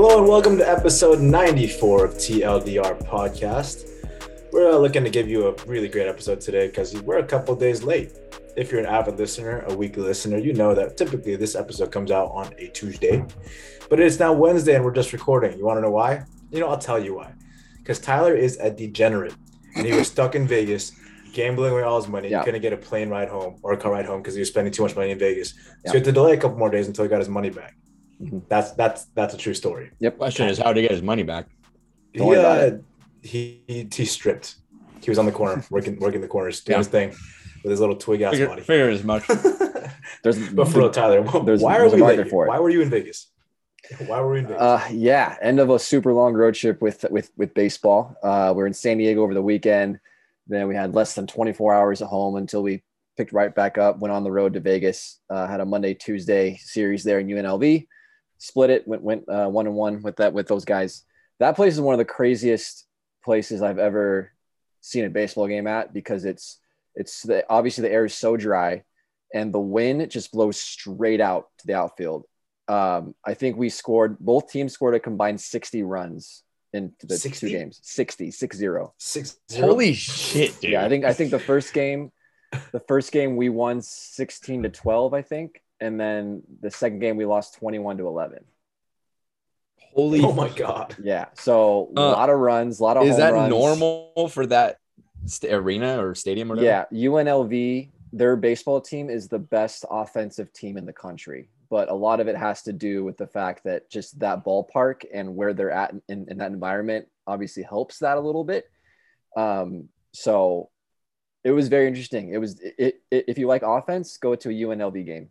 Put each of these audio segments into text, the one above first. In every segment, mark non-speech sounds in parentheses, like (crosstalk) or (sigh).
Hello and welcome to episode 94 of TLDR Podcast. We're uh, looking to give you a really great episode today because we're a couple days late. If you're an avid listener, a weekly listener, you know that typically this episode comes out on a Tuesday, but it's now Wednesday and we're just recording. You want to know why? You know, I'll tell you why. Because Tyler is a degenerate and he was (laughs) stuck in Vegas gambling away all his money. Yeah. He couldn't get a plane ride home or a car ride home because he was spending too much money in Vegas. Yeah. So he had to delay a couple more days until he got his money back. That's that's that's a true story. The question is how did he get his money back. He, Don't worry uh, he, he he stripped. He was on the corner (laughs) working working the corners doing Yeah. his thing with his little twig ass Figure, body. figure as much. (laughs) There's but for real, Tyler, There's- why are there's a we market for it. Why were you in Vegas? Why were we in Vegas? uh yeah, end of a super long road trip with with with baseball. Uh we are in San Diego over the weekend. Then we had less than 24 hours at home until we picked right back up, went on the road to Vegas, uh, had a Monday, Tuesday series there in UNLV, split it, went went uh, one and one with that with those guys. That place is one of the craziest places I've ever seen a baseball game at because it's it's the, obviously the air is so dry and the wind just blows straight out to the outfield. Um, I think we scored both teams scored a combined 60 runs in the 60? two games 60 6 0 Six zero. Holy shit, dude. yeah i think i think the first game the first game we won 16 to 12 i think and then the second game we lost 21 to 11 Holy Oh my god. yeah so a Uh, lot of runs a lot of is that runs. normal for that st- arena or stadium or whatever? yeah unlv their baseball team is the best offensive team in the country but a lot of it has to do with the fact that just that ballpark and where they're at in, in that environment obviously helps that a little bit um, so it was very interesting it was it, it, if you like offense go to a unlv game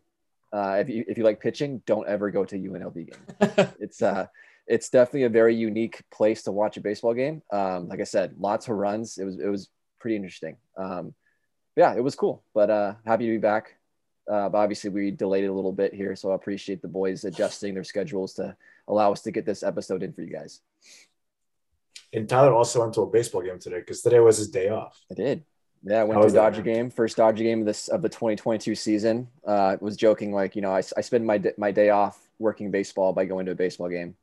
uh, if, you, if you like pitching don't ever go to unlv game (laughs) it's uh it's definitely a very unique place to watch a baseball game um, like i said lots of runs it was it was pretty interesting um, yeah, it was cool. But uh, happy to be back. Uh, but obviously, we delayed it a little bit here, so I appreciate the boys adjusting their schedules to allow us to get this episode in for you guys. And Tyler also went to a baseball game today because today was his day off. I did. Yeah, I went How to a was that, Dodger game, first Dodger game of this of the 2022 season. Uh, was joking like you know I, I spend my my day off working baseball by going to a baseball game.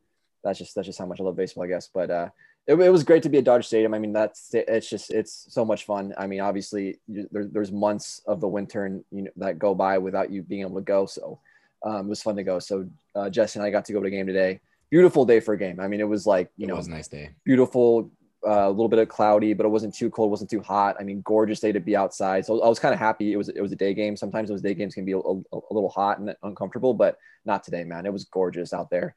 That's just that's just how much I love baseball, I guess. But uh, it, it was great to be at Dodger Stadium. I mean, that's it's just it's so much fun. I mean, obviously you, there, there's months of the winter and you know that go by without you being able to go. So um, it was fun to go. So uh, Jesse and I got to go to a game today. Beautiful day for a game. I mean, it was like you it know was a nice day. beautiful, uh, a little bit of cloudy, but it wasn't too cold, wasn't too hot. I mean, gorgeous day to be outside. So I was kind of happy. It was it was a day game. Sometimes those day games can be a, a, a little hot and uncomfortable, but not today, man. It was gorgeous out there.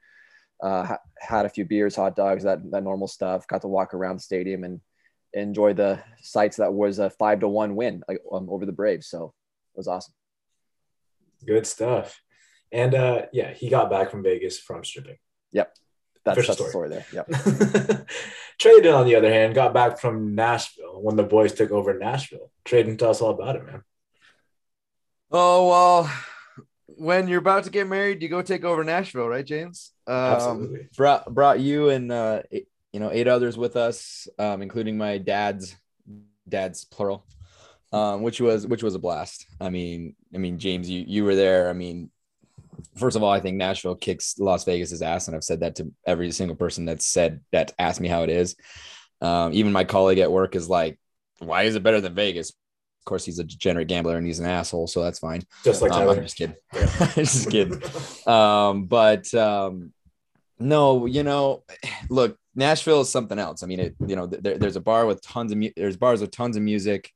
Uh, had a few beers, hot dogs, that that normal stuff. Got to walk around the stadium and enjoy the sights. That was a five to one win like, um, over the Braves. So it was awesome. Good stuff. And uh, yeah, he got back from Vegas from stripping. That's, Official that's the story. story there. Yep. (laughs) Traden, on the other hand, got back from Nashville when the boys took over Nashville. Traden, tell us all about it, man. Oh well, when you're about to get married, you go take over Nashville, right, James? Um, Absolutely. Brought brought you and uh, eight, you know eight others with us, um, including my dad's dad's plural, um, which was which was a blast. I mean, I mean, James, you you were there. I mean, first of all, I think Nashville kicks Las Vegas's ass, and I've said that to every single person that's said that asked me how it is. Um, even my colleague at work is like, "Why is it better than Vegas?" Of course, he's a degenerate gambler and he's an asshole, so that's fine. Just like Um, I'm just kidding. (laughs) just kidding. Um, but um, no, you know, look, Nashville is something else. I mean, it, you know, there, there's a bar with tons of mu- there's bars with tons of music,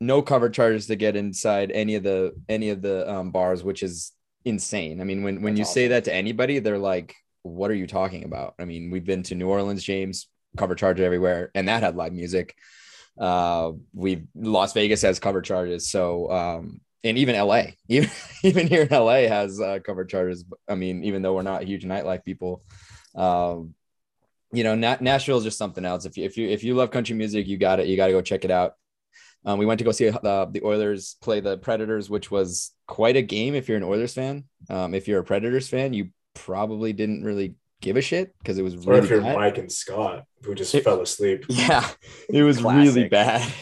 no cover charges to get inside any of the any of the um, bars, which is insane. I mean, when when That's you say that to anybody, they're like, "What are you talking about?" I mean, we've been to New Orleans, James, cover charge everywhere, and that had live music. Uh, we Las Vegas has cover charges, so um, and even LA, (laughs) even even here in LA has uh, cover charges. I mean, even though we're not huge nightlife people, um, you know, Na- Nashville is just something else. If you if you if you love country music, you got it. You got to go check it out. Um, we went to go see uh, the Oilers play the Predators, which was quite a game. If you're an Oilers fan, um, if you're a Predators fan, you probably didn't really give a shit because it was Or really if you're bad. Mike and Scott, who just It- fell asleep. (laughs) Yeah, it was really bad.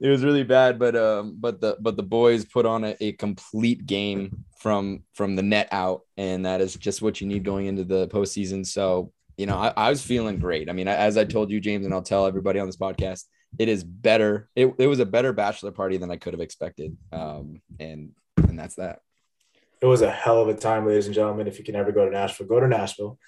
It was really bad, but um, but the but the boys put on a, a complete game from from the net out, and that is just what you need going into the postseason. So you know, I, I was feeling great. I mean, as I told you, James, and I'll tell everybody on this podcast, it is better. It, it was a better bachelor party than I could have expected. Um, and and that's that. It was a hell of a time, ladies and gentlemen. If you can ever go to Nashville, go to Nashville.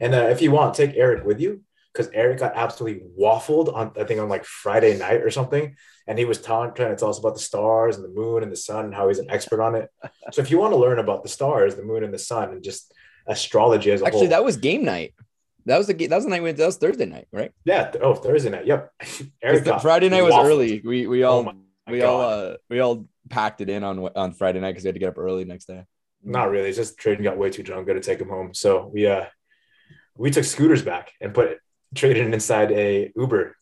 And uh, if you want, take Eric with you because Eric got absolutely waffled on, I think, on like Friday night or something. And he was trying to tell us about the stars and the moon and the sun and how he's an expert on it. So if you want to learn about the stars, the moon and the sun, and just astrology as a Actually, whole. that was game night. That was the that was the night we that was Thursday night, right? Yeah. Oh, Thursday night. Yep. (laughs) Eric Friday night was waffled. early. We we all Oh we God. all uh we all packed it in on on Friday night because we had to get up early next day. Not really. It's just Traden got way too drunk. Got to take him home. So we uh we took scooters back and put Traden inside a Uber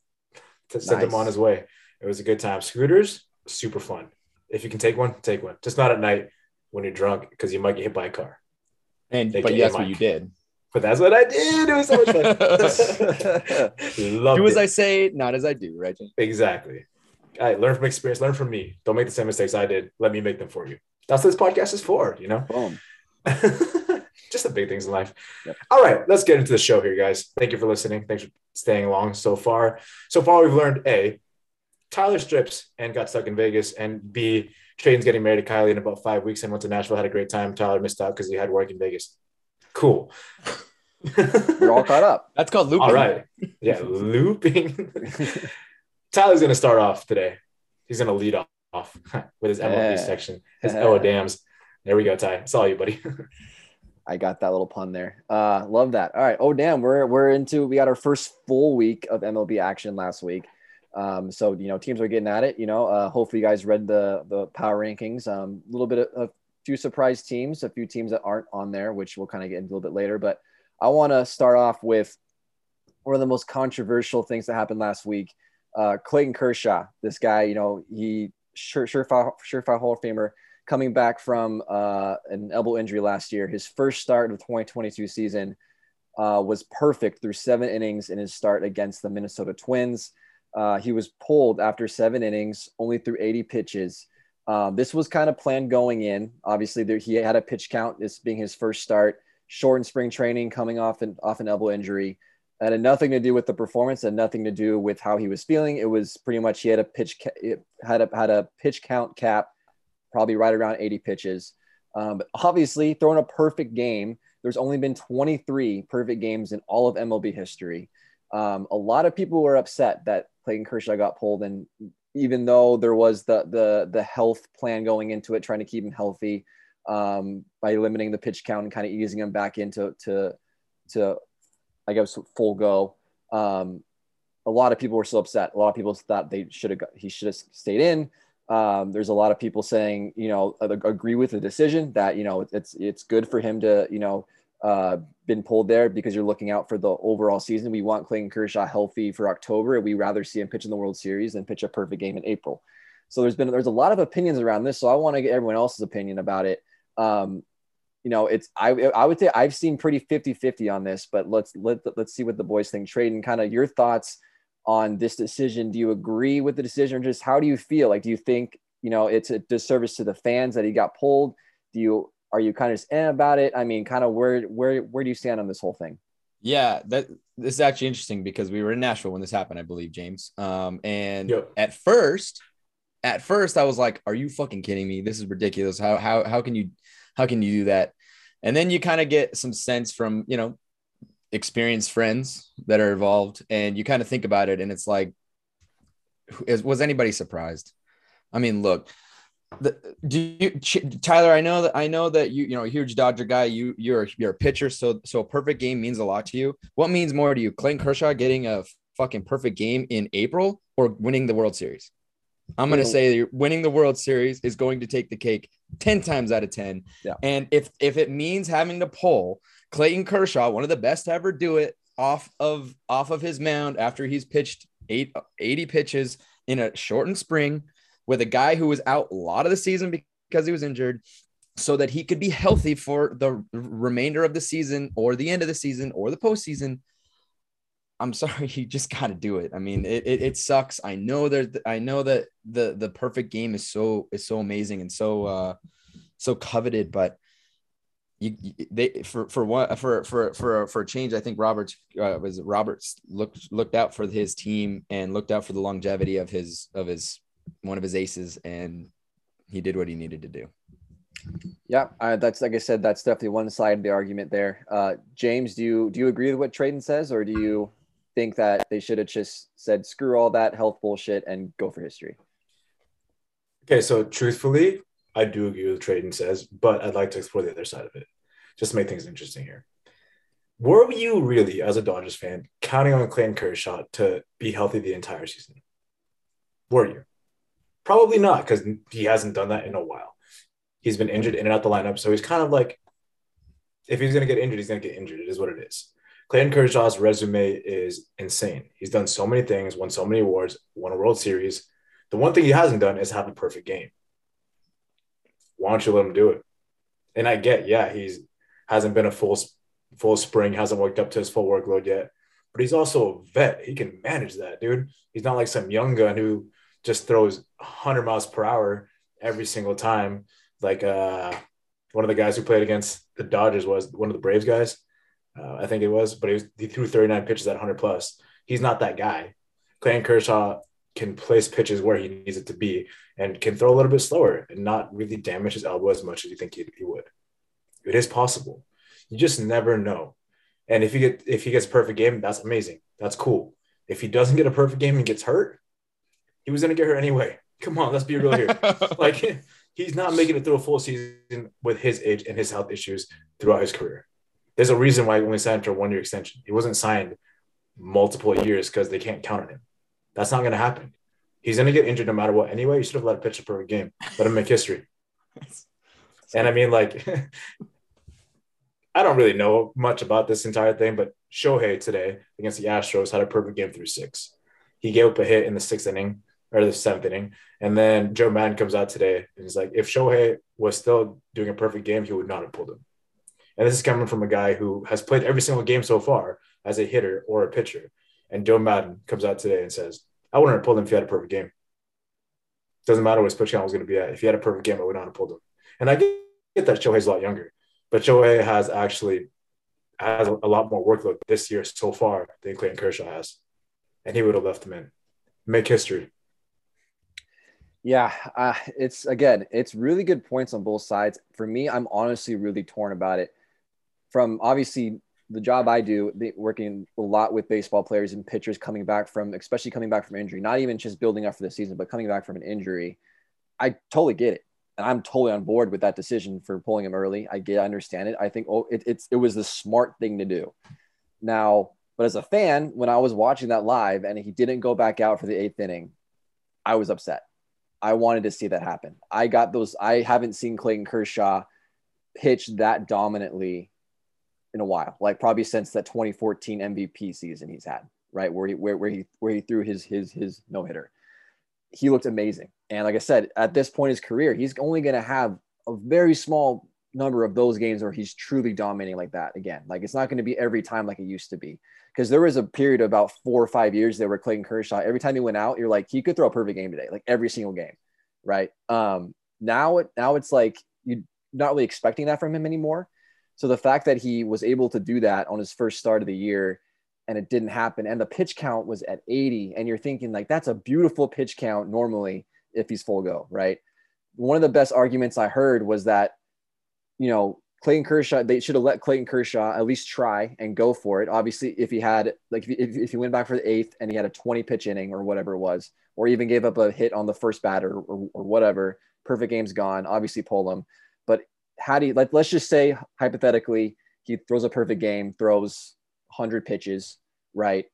to send him on his way. It was a good time. Scooters, super fun. If you can take one, take one. Just not at night when you're drunk because you might get hit by a car. And They but came that's what you did. But that's what I did. It was so much fun. (laughs) Loved Do as it. I say, not as I do, right? Exactly. All right, learn from experience. Learn from me. Don't make the same mistakes I did. Let me make them for you. That's what this podcast is for, you know? Boom. (laughs) Just the big things in life. Yep. All right, let's get into the show here, guys. Thank you for listening. Thanks for staying along so far. So far, we've learned A, Tyler strips and got stuck in Vegas, and B, Traden's getting married to Kylie in about five weeks and went to Nashville, had a great time. Tyler missed out because he had work in Vegas. Cool. We're all caught up. That's called looping. All right. Yeah, looping. (laughs) Tyler's going to start off today. He's going to lead off, off with his MLB Yeah. section, his oh dams. There we go, Ty. It's all you, buddy. (laughs) I got that little pun there. Uh, love that. All right. Oh, damn. We're we're into. We got our first full week of MLB action last week. Um, so you know, teams are getting at it. You know, uh, hopefully you guys read the the power rankings. Um, a little bit of a few surprise teams, a few teams that aren't on there, which we'll kind of get into a little bit later. But I want to start off with one of the most controversial things that happened last week. Uh, Clayton Kershaw, this guy, you know, he sure surefire surefire Hall of Famer coming back from uh, an elbow injury last year. His first start of the 2022 season uh, was perfect through seven innings in his start against the Minnesota Twins. Uh, he was pulled after seven innings, only through 80 pitches. Um, this was kind of planned going in. Obviously, there, he had a pitch count, this being his first start. Short in spring training, coming off an off an elbow injury. It had nothing to do with the performance, and nothing to do with how he was feeling. It was pretty much he had a pitch ca- had a had a pitch count cap probably right around 80 pitches. Um, but obviously, throwing a perfect game, there's only been 23 perfect games in all of MLB history. Um, a lot of people were upset that Clayton Kershaw got pulled, and even though there was the the the health plan going into it, trying to keep him healthy um, by limiting the pitch count and kind of easing him back into to to I guess full go. Um, a lot of people were still upset. A lot of people thought they should have he should have stayed in. Um, there's a lot of people saying, you know, agree with the decision that you know it's it's good for him to you know uh, been pulled there because you're looking out for the overall season. We want Clayton Kershaw healthy for October. We rather see him pitch in the World Series than pitch a perfect game in April. So there's been there's a lot of opinions around this. So I want to get everyone else's opinion about it. Um, you know, it's I I would say I've seen pretty 50-50 on this, but let's let let's see what the boys think. Traden kind of your thoughts on this decision. Do you agree with the decision, or just how do you feel? Like, do you think you know it's a disservice to the fans that he got pulled? Do you are you kind of just eh about it? I mean, kind of where where where do you stand on this whole thing? Yeah, that this is actually interesting because we were in Nashville when this happened, I believe, James. Um, and Yep. at first, at first, I was like, "Are you fucking kidding me? This is ridiculous. How how how can you how can you do that?" And then you kind of get some sense from you know experienced friends that are involved, and you kind of think about it, and it's like, is, was anybody surprised? I mean, look, the, do you, Tyler? I know that I know that you you know a huge Dodger guy. You you're you're a pitcher, so so a perfect game means a lot to you. What means more to you, Clayton Kershaw getting a fucking perfect game in April or winning the World Series? I'm gonna say that winning the World Series is going to take the cake ten times out of ten. Yeah. And if if it means having to pull Clayton Kershaw, one of the best to ever do it, off of off of his mound after he's pitched eight, 80 pitches in a shortened spring with a guy who was out a lot of the season because he was injured so that he could be healthy for the remainder of the season or the end of the season or the postseason. I'm (laughs) sorry, you just got to do it. I mean, it, it, it sucks. I know there's, I know that the, the perfect game is so, is so amazing and so, uh, so coveted, but you, you they for for one for for for for a change. I think Roberts uh, was Roberts looked looked out for his team and looked out for the longevity of his of his one of his aces, and he did what he needed to do. Yeah, uh, that's like I said, that's definitely one side of the argument there. Uh, James, do you do you agree with what Trayden says, or do you think that they should have just said screw all that health bullshit and go for history? Okay, so truthfully, I do agree with what Trayden says, but I'd like to explore the other side of it, just to make things interesting here. Were you really, as a Dodgers fan, counting on Clayton Kershaw to be healthy the entire season? Were you? Probably not, because he hasn't done that in a while. He's been injured in and out the lineup, so he's kind of like, if he's going to get injured, he's going to get injured. It is what it is. Clayton Kershaw's resume is insane. He's done so many things, won so many awards, won a World Series. The one thing he hasn't done is have a perfect game why don't you let him do it? And I get, yeah, he's hasn't been a full full spring, hasn't worked up to his full workload yet, but he's also a vet. He can manage that, dude. He's not like some young gun who just throws 100 miles per hour every single time. Like uh, one of the guys who played against the Dodgers was one of the Braves guys, uh, I think it was, but he, was, he threw 39 pitches at 100 plus. He's not that guy. Clayton Kershaw can place pitches where he needs it to be and can throw a little bit slower and not really damage his elbow as much as you think he, he would. It is possible. You just never know. And if he get if he gets a perfect game, that's amazing. That's cool. If he doesn't get a perfect game and gets hurt, he was gonna get hurt anyway. (laughs) Come on, let's be real here. (laughs) like he's not making it through a full season with his age and his health issues throughout his career. There's a reason why he only signed for a one year extension. He wasn't signed multiple years because they can't count on him. That's not going to happen. He's going to get injured no matter what. Anyway, you should have let him pitch a perfect game. Let him make history. (laughs) and I mean, like, I don't really know much about this entire thing, but Shohei today against the Astros had a perfect game through six. He gave up a hit in the sixth inning or the seventh inning. And then Joe Maddon comes out today and he's like, if Shohei was still doing a perfect game, he would not have pulled him. And this is coming from a guy who has played every single game so far as a hitter or a pitcher. And Joe Maddon comes out today and says, I wouldn't have pulled him if he had a perfect game. Doesn't matter what his pitch count was going to be at. If he had a perfect game, I would not have pulled him. And I get that Shohei's a lot younger, but Shohei has actually has a lot more workload this year so far than Clayton Kershaw has. And he would have left him in. Make history. Yeah, uh, it's again, it's really good points on both sides. For me, I'm honestly really torn about it. From obviously the job I do, working a lot with baseball players and pitchers coming back from, especially coming back from injury, not even just building up for the season, but coming back from an injury, I totally get it, and I'm totally on board with that decision for pulling him early. I get, I understand it. I think oh, it, it's it was the smart thing to do. Now, but as a fan, when I was watching that live and he didn't go back out for the eighth inning, I was upset. I wanted to see that happen. I got those. I haven't seen Clayton Kershaw pitch that dominantly in a while, like probably since that 2014 MVP season he's had, right? Where he where, where he where he threw his his his no hitter. He looked amazing. And like I said, at this point in his career, he's only going to have a very small number of those games where he's truly dominating like that again. Like it's not going to be every time like it used to be. Because there was a period of about four or five years there where Clayton Kershaw, every time he went out, you're like, he could throw a perfect game today, like every single game. Right. Um, now it now it's like you're not really expecting that from him anymore. So the fact that he was able to do that on his first start of the year and it didn't happen and the pitch count was at 80 and you're thinking like that's a beautiful pitch count normally if he's full go, right? One of the best arguments I heard was that you know, Clayton Kershaw, they should have let Clayton Kershaw at least try and go for it. Obviously, if he had, like, if, if he went back for the eighth and he had a 20 pitch inning or whatever it was, or even gave up a hit on the first batter or, or whatever, perfect game's gone. Obviously, pull him. But how do you like let's just say hypothetically he throws a perfect game throws 100 pitches right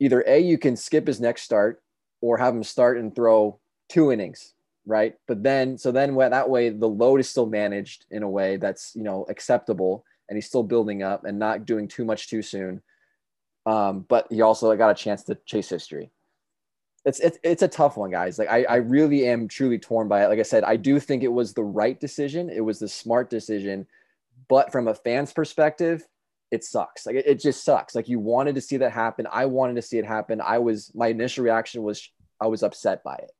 either a you can skip his next start or have him start and throw two innings right but then so then that way the load is still managed in a way that's you know acceptable and he's still building up and not doing too much too soon um, but he also got a chance to chase history it's, it's it's a tough one, guys. Like I, I really am truly torn by it. Like I said, I do think it was the right decision. It was the smart decision, but from a fan's perspective, it sucks. Like it, it just sucks. Like you wanted to see that happen. I wanted to see it happen. I was my initial reaction was I was upset by it.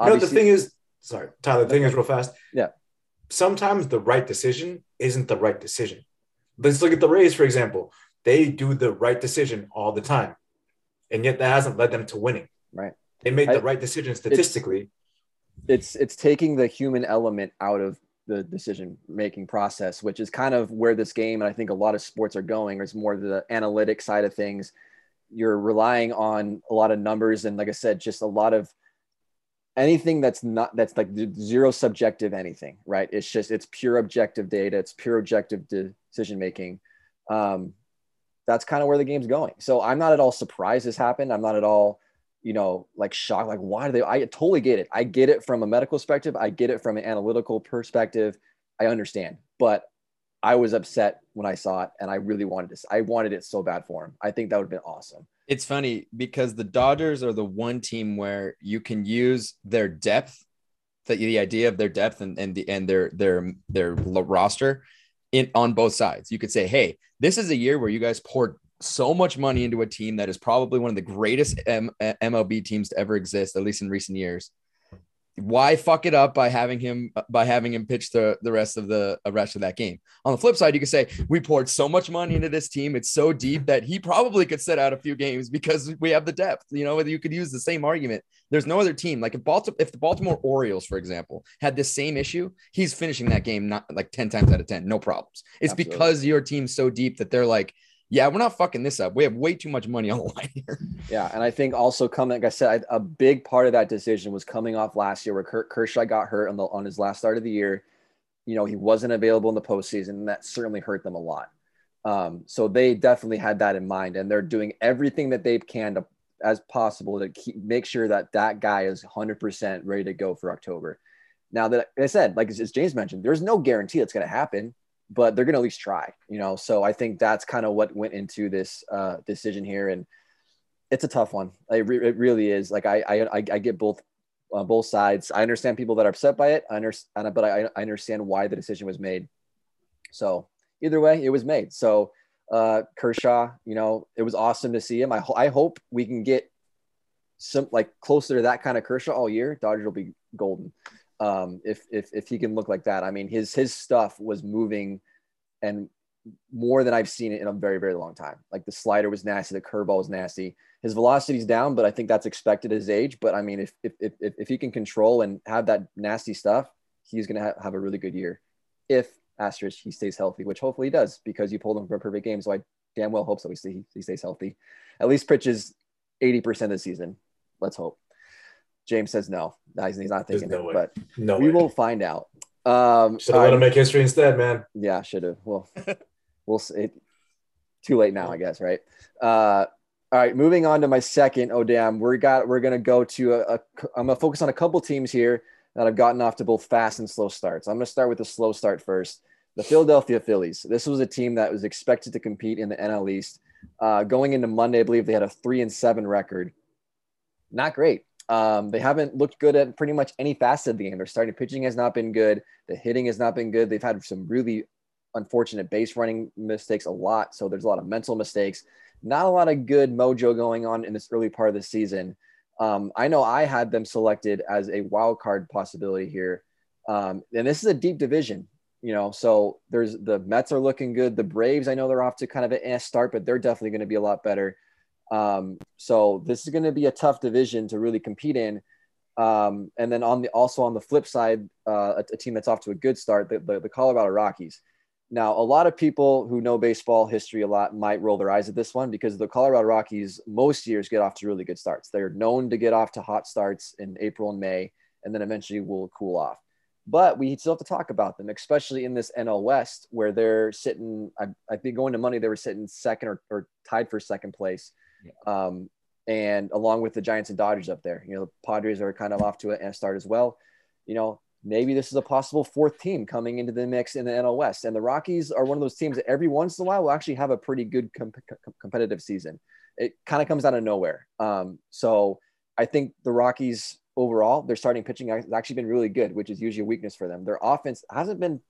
You know, the thing is, sorry, Tyler. The thing is, real fast. Yeah. sometimes the right decision isn't the right decision. Let's look at the Rays, for example. They do the right decision all the time, and yet that hasn't led them to winning. Right. They made the right decision statistically. it's it's taking the human element out of the decision making process which is kind of where this game and i think a lot of sports are going is more the analytic side of things you're relying on a lot of numbers and like i said just a lot of anything that's not that's like zero subjective anything right it's just it's pure objective data it's pure objective decision making um, that's kind of where the game's going so i'm not at all surprised this happened i'm not at all you know, like shocked, like why do they? I totally get it. I get it from a medical perspective. I get it from an analytical perspective. I understand, but I was upset when I saw it, and I really wanted this. I wanted it so bad for him. I think that would have been awesome. It's funny because the Dodgers are the one team where you can use their depth, the, the idea of their depth and and the and their their their roster in on both sides. You could say, hey, this is a year where you guys poured so much money into a team that is probably one of the greatest M- MLB teams to ever exist, at least in recent years. Why fuck it up by having him by having him pitch the, the rest of the rest of that game? On the flip side, you could say we poured so much money into this team; it's so deep that he probably could sit out a few games because we have the depth. You know, you could use the same argument. There's no other team like if Baltimore, if the Baltimore Orioles, for example, had this same issue, he's finishing that game not like ten times out of ten, no problems. It's Absolutely. because your team's so deep that they're like, yeah, we're not fucking this up. We have way too much money (laughs) on the line here. Yeah, and I think also coming, like I said, a big part of that decision was coming off last year where Kershaw got hurt on the on his last start of the year. You know, he wasn't available in the postseason, and that certainly hurt them a lot. Um, so they definitely had that in mind, and they're doing everything that they can to, as possible to keep, make sure that that guy is 100% ready to go for October. Now that like I said, like as James mentioned, there's no guarantee that's going to happen but they're going to at least try, you know? So I think that's kind of what went into this uh, decision here. And it's a tough one. It, re- it really is. Like I, I, I get both, uh, both sides. I understand people that are upset by it. I understand, but I, I understand why the decision was made. So either way, it was made. So uh, Kershaw, you know, it was awesome to see him. I, ho- I hope we can get some like closer to that kind of Kershaw all year. Dodgers will be golden um, if if if he can look like that. I mean, his his stuff was moving, and more than I've seen it in a very very long time. Like the slider was nasty, the curveball was nasty. His velocity's down, but I think that's expected his age. But I mean, if if if, if he can control and have that nasty stuff, he's gonna have, have a really good year. If asterisk he stays healthy, which hopefully he does, because you pulled him for a perfect game. So I damn well hope so. We see he, he stays healthy, at least pitches eighty percent of the season. Let's hope. James says no. He's, he's not There's thinking no it, way. but No, we way. will find out. Um, Should all have let him make history instead, man. Yeah, should have. Well, (laughs) we'll see. Too late now, I guess, right? Uh, all right, moving on to my second. Oh damn, we're got we're gonna go to a, a. I'm gonna focus on a couple teams here that have gotten off to both fast and slow starts. I'm gonna start with the slow start first. The Philadelphia Phillies. This was a team that was expected to compete in the NL East. Uh, going into Monday, I believe they had a three and seven record. Not great. Um, they haven't looked good at pretty much any facet of the game. Their starting pitching has not been good. The hitting has not been good. They've had some really unfortunate base running mistakes a lot. So there's a lot of mental mistakes. Not a lot of good mojo going on in this early part of the season. Um, I know I had them selected as a wild card possibility here. Um, and this is a deep division, you know. So there's the Mets are looking good. The Braves, I know they're off to kind of an start, but they're definitely going to be a lot better. Um, so this is going to be a tough division to really compete in. Um, and then on the also on the flip side, uh, a, a team that's off to a good start, the, the, the Colorado Rockies. Now, a lot of people who know baseball history a lot might roll their eyes at this one because the Colorado Rockies most years get off to really good starts. They're known to get off to hot starts in April and May, and then eventually will cool off. But we still have to talk about them, especially in this NL West where they're sitting. I, I think going to money, they were sitting second or, or tied for second place. Um, and along with the Giants and Dodgers up there, you know, the Padres are kind of off to a start as well. You know, maybe this is a possible fourth team coming into the mix in the NL West. And the Rockies are one of those teams that every once in a while will actually have a pretty good com- com- competitive season. It kind of comes out of nowhere. Um, so I think the Rockies overall, their starting pitching has actually been really good, which is usually a weakness for them. Their offense hasn't been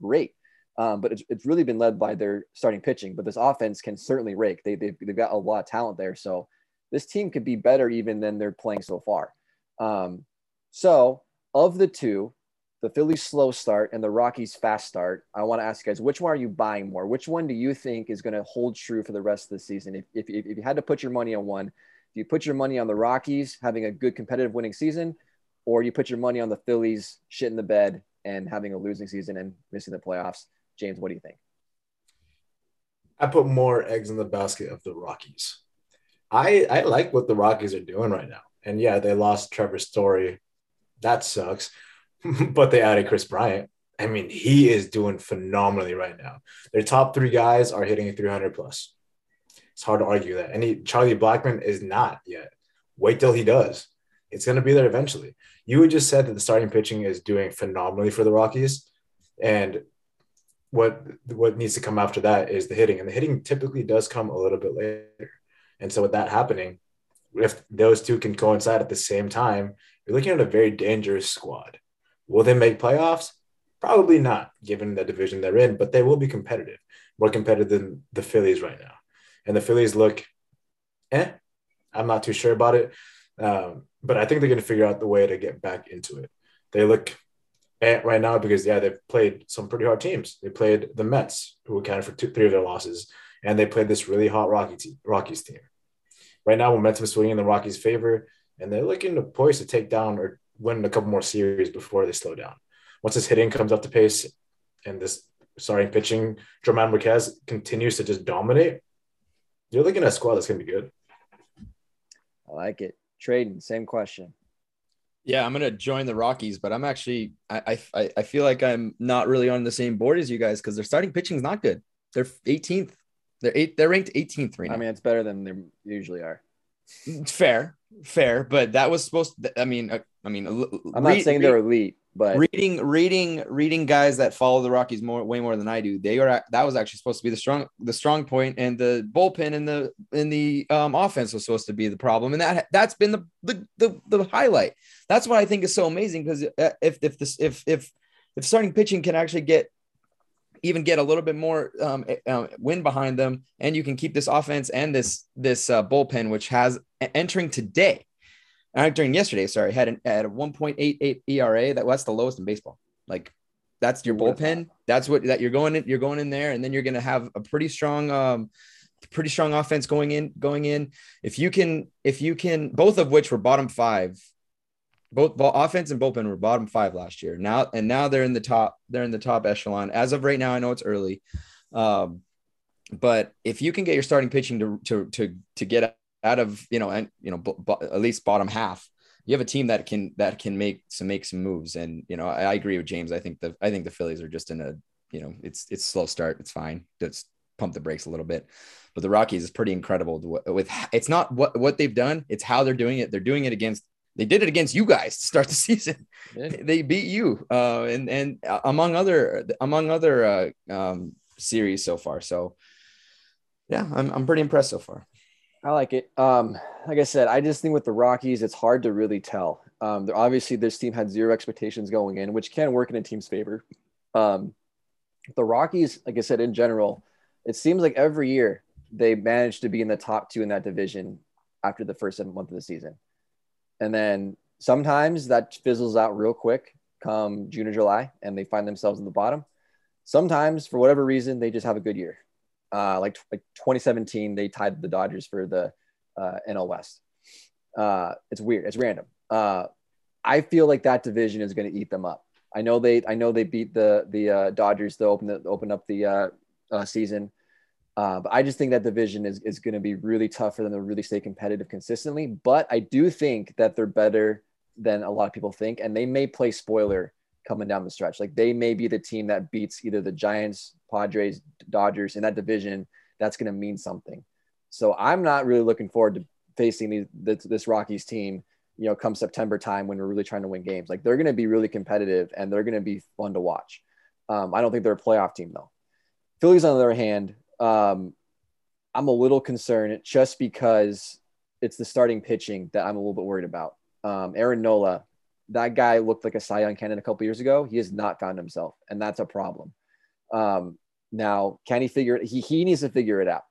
great. Um, but it's, it's really been led by their starting pitching. But this offense can certainly rake. They, they've, they've got a lot of talent there. So this team could be better even than they're playing so far. Um, so of the two, the Phillies slow start and the Rockies fast start, I want to ask you guys, which one are you buying more? Which one do you think is going to hold true for the rest of the season? If, if, if you had to put your money on one, do you put your money on the Rockies having a good competitive winning season, or you put your money on the Phillies shit in the bed and having a losing season and missing the playoffs? James, what do you think? I put more eggs in the basket of the Rockies. I I like what the Rockies are doing right now. And yeah, they lost Trevor Story. That sucks. (laughs) but they added Kris Bryant. I mean, he is doing phenomenally right now. Their top three guys are hitting 300 plus. It's hard to argue that. And he, Charlie Blackmon is not yet. Wait till he does. It's going to be there eventually. You just said that the starting pitching is doing phenomenally for the Rockies. And what what needs to come after that is the hitting. And the hitting typically does come a little bit later. And so with that happening, if those two can coincide at the same time, you're looking at a very dangerous squad. Will they make playoffs? Probably not, given the division they're in, but they will be competitive, more competitive than the Phillies right now. And the Phillies look, eh, I'm not too sure about it. Um, but I think they're going to figure out the way to get back into it. They look right now because, yeah, they've played some pretty hard teams. They played the Mets, who accounted for two, three of their losses, and they played this really hot Rocky team, Rockies team. Right now, momentum is swinging in the Rockies' favor, and they're looking to poise to take down or win a couple more series before they slow down. Once this hitting comes up to pace and this starting pitching, German Marquez continues to just dominate, you're looking at a squad that's going to be good. I like it. Traden, same question. Yeah, I'm gonna join the Rockies, but I'm actually I I, I feel like I'm not really on the same board as you guys because their starting pitching is not good. They're 18th. They're eight. They're ranked 18th right now. I mean, it's better than they usually are. Fair, fair, but that was supposed. To, I mean, uh, I mean, I'm not saying they're elite, but reading, reading, reading guys that follow the Rockies more, way more than I do. They are that was actually supposed to be the strong, the strong point, and the bullpen and the in the um, offense was supposed to be the problem, and that that's been the the the, the highlight. That's what I think is so amazing because uh, if if this if if if starting pitching can actually get even get a little bit more um, uh, wind behind them, and you can keep this offense and this this uh, bullpen, which has entering today, entering yesterday, sorry, had an at a 1.88 ERA. That well, that's the lowest in baseball. Like that's your bullpen. That's what that you're going in. You're going in there, and then you're going to have a pretty strong, um, pretty strong offense going in. Going in. If you can, if you can, both of which were bottom five both offense and bullpen were bottom five last year. Now and now they're in the top. They're in the top echelon as of right now. I know it's early, um, but if you can get your starting pitching to to to to get out of you know and you know b- b- at least bottom half, you have a team that can that can make some make some moves. And you know I, I agree with James. I think the I think the Phillies are just in a you know it's it's slow start. It's fine. Let's pump the brakes a little bit. But the Rockies is pretty incredible with it's not what what they've done. It's how they're doing it. They're doing it against they did it against you guys to start the (laughs) season. Yeah. They beat you, uh, and and among other among other uh, um, series so far. So, yeah, I'm I'm pretty impressed so far. I like it. Um, like I said, I just think with the Rockies, it's hard to really tell. Um, obviously, this team had zero expectations going in, which can work in a team's favor. Um, the Rockies, like I said, in general, it seems like every year they manage to be in the top two in that division after the first month of the season. And then sometimes that fizzles out real quick come June or July and they find themselves in the bottom. Sometimes, for whatever reason, they just have a good year. Uh, like, like 2017, they tied the Dodgers for the uh, NL West. Uh, it's weird. It's random. Uh, I feel like that division is going to eat them up. I know they I know they beat the the uh, Dodgers to open the open up the uh, uh, season. Uh, but I just think that division is, is going to be really tough for them to really stay competitive consistently. But I do think that they're better than a lot of people think, and they may play spoiler coming down the stretch. Like they may be the team that beats either the Giants, Padres, Dodgers in that division. That's going to mean something. So I'm not really looking forward to facing these, this, this Rockies team. You know, come September time when we're really trying to win games. Like they're going to be really competitive and they're going to be fun to watch. Um, I don't think they're a playoff team though. Phillies, on the other hand, um, I'm a little concerned just because it's the starting pitching that I'm a little bit worried about. Um, Aaron Nola, that guy looked like a Cy Young candidate a couple years ago. He has not found himself, and that's a problem. Um, now, can he figure it? He, he needs to figure it out.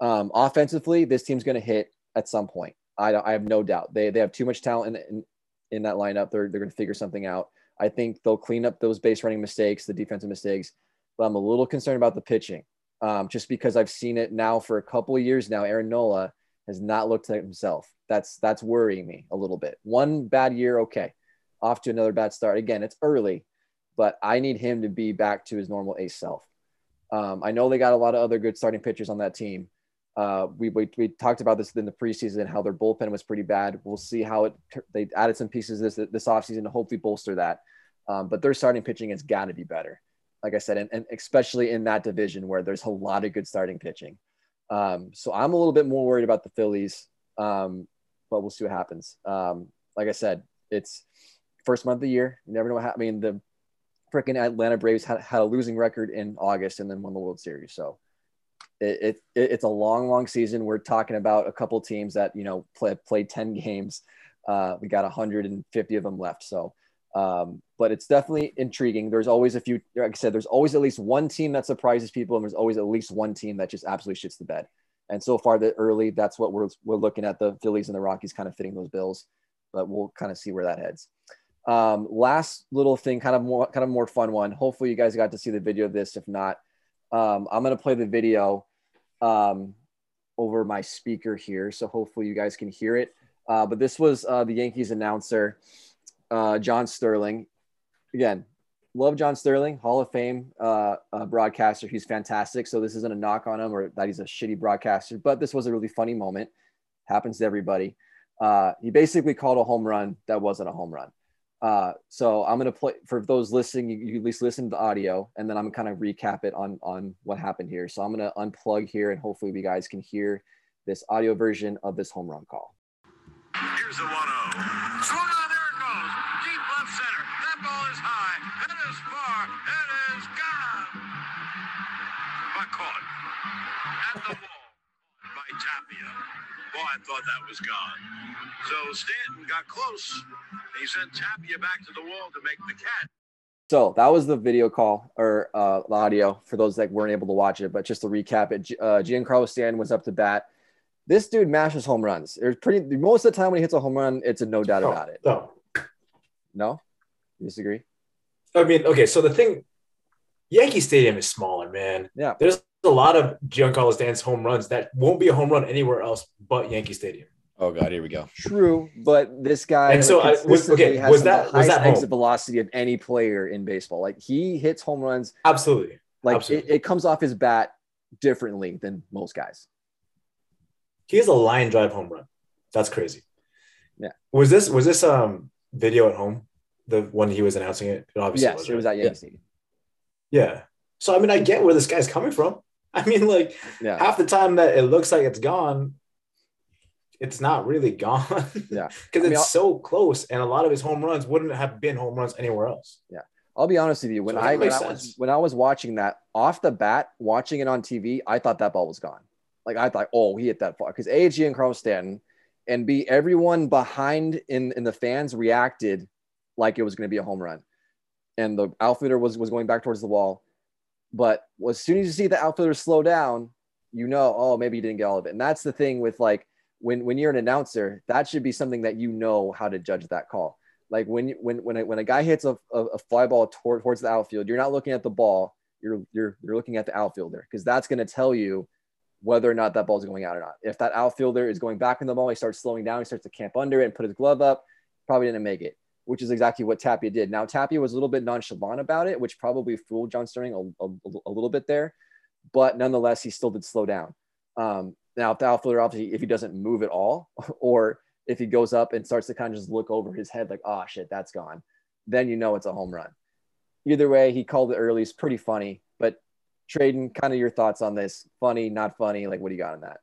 Um, offensively, this team's going to hit at some point. I, I have no doubt. They, they have too much talent in, in, in that lineup. They're, they're going to figure something out. I think they'll clean up those base running mistakes, the defensive mistakes. But I'm a little concerned about the pitching, um, just because I've seen it now for a couple of years now. Aaron Nola has not looked like himself. That's that's worrying me a little bit. One bad year, okay, off to another bad start. Again, it's early, but I need him to be back to his normal ace self. Um, I know they got a lot of other good starting pitchers on that team. Uh, we, we, we talked about this in the preseason, how their bullpen was pretty bad. We'll see how it, they added some pieces this, this offseason to hopefully bolster that. Um, but their starting pitching has got to be better. Like I said, and, and, especially in that division where there's a lot of good starting pitching. Um, so I'm a little bit more worried about the Phillies, um, but we'll see what happens. Um, like I said, it's first month of the year. You never know what happens. I mean, the freaking Atlanta Braves had, had a losing record in August and then won the World Series. So it, it, it's a long, long season. We're talking about a couple teams that, you know, play, played 10 (laughs) games. Uh, we got 150 of them left. So, um, but it's definitely intriguing. There's always a few, like I said, there's always at least one team that surprises people, and there's always at least one team that just absolutely shits the bed. And so far, the early, that's what we're we're looking at the Phillies and the Rockies kind of fitting those bills, but we'll kind of see where that heads. Um, last little thing, kind of more kind of more fun one. Hopefully, you guys got to see the video of this. If not, um, I'm gonna play the video um, over my speaker here, so hopefully you guys can hear it. Uh, but this was uh, the Yankees announcer, uh, John Sterling. Again, love John Sterling, Hall of Fame uh, uh, broadcaster. He's fantastic. So this isn't a knock on him or that he's a shitty broadcaster, but this was a really funny moment. Happens to everybody. Uh, he basically called a home run that wasn't a home run. Uh, so I'm gonna play for those listening. You, you, at least listen to the audio, and then I'm gonna kind of recap it on on what happened here. So I'm gonna unplug here, and hopefully you guys can hear this audio version of this home run call. Here's the 1 0. Swung on, there it goes. Deep left center. That ball is high. It is far. It is gone. But caught at the wall by Tapia. Boy, I thought that was gone. So Stanton got close. He sent Tapia back to the wall to make the catch. So that was the video call or uh, the audio for those that weren't able to watch it. But just to recap it, uh, Giancarlo Stanton was up to bat. This dude mashes home runs. There's pretty most of the time when he hits a home run, it's a no doubt Oh, about it. No. No, you disagree? I mean, okay, so the thing, Yankee Stadium is smaller, man. Yeah. There's a lot of Giancarlo Stanton's home runs that won't be a home run anywhere else but Yankee Stadium. Oh God, here we go. True, but this guy And so I- was- consistently okay, has was that- the was highest that home? exit velocity of any player in baseball. Like he hits home runs, Absolutely. like it, Absolutely. it comes off his bat differently than most guys. He has a line drive home run. That's crazy. Yeah. Was this was this um video at home? The one he was announcing it? It obviously yes, was, it was right? at Yankee Stadium. Yeah. So I mean, I get where this guy's coming from. (laughs) I mean, like Yeah, half the time that it looks like it's gone, it's not really gone. Yeah. (laughs) Because I mean, it's so close, and a lot of his home runs wouldn't have been home runs anywhere else. Yeah. I'll be honest with you. When So I when I, was, when I was watching that off the bat, watching it on TV, I thought that ball was gone. Like I thought, oh, he hit that far because A, Giancarlo Stanton, and B, everyone behind in in the fans reacted like it was going to be a home run, and the outfielder was was going back towards the wall. But as soon as you see the outfielder slow down, you know, oh, maybe he didn't get all of it. And that's the thing with like when when you're an announcer, that should be something that you know how to judge that call. Like when when when a, when a guy hits a, a, fly ball toward, towards the outfield, you're not looking at the ball. You're you're you're looking at the outfielder because that's going to tell you whether or not that ball is going out or not. If that outfielder is going back in the ball, he starts slowing down, he starts to camp under it and put his glove up, probably didn't make it, which is exactly what Tapia did. Now Tapia was a little bit nonchalant about it, which probably fooled John Sterling a, a, a little bit there, but nonetheless, he still did slow down. Um, now, if the outfielder obviously, if he doesn't move at all, (laughs) or if he goes up and starts to kind of just look over his head like, oh shit, that's gone, then you know it's a home run. Either way, he called it early. It's pretty funny, but Traden, kind of your thoughts on this? Funny, not funny? Like, what do you got on that?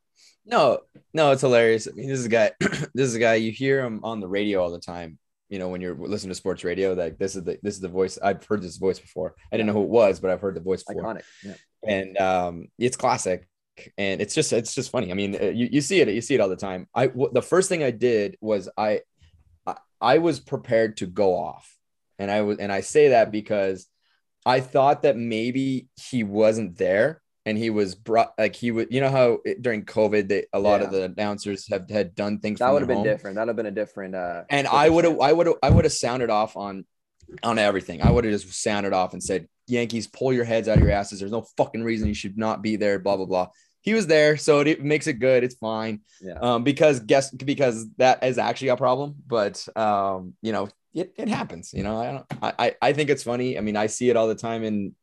No, no, it's hilarious. I mean, this is a guy. (clears throat) this is a guy you hear him on the radio all the time. You know, when you're listening to sports radio, like this is the this is the voice. I've heard this voice before. I didn't know who it was, but I've heard the voice before. Iconic. Yeah. and um, it's classic and it's just it's just funny i mean uh, you, you see it you see it all the time i w- the first thing i did was I, I i was prepared to go off and i was and i say that because i thought that maybe he wasn't there and he was brought like he would you know how it, during covid they, a lot of the announcers have had done things That would have been home different. That would have been a different. Uh, and I would have. I would have I would have sounded off on on everything. I would have just sounded off and said, Yankees, pull your heads out of your asses. There's no fucking reason you should not be there, blah, blah, blah. He was there, so it, it makes it good. It's fine. Yeah. Um, because guess because that is actually a problem, but um, you know, it, it happens. You know, I don't I, I I think it's funny. I mean, I see it all the time in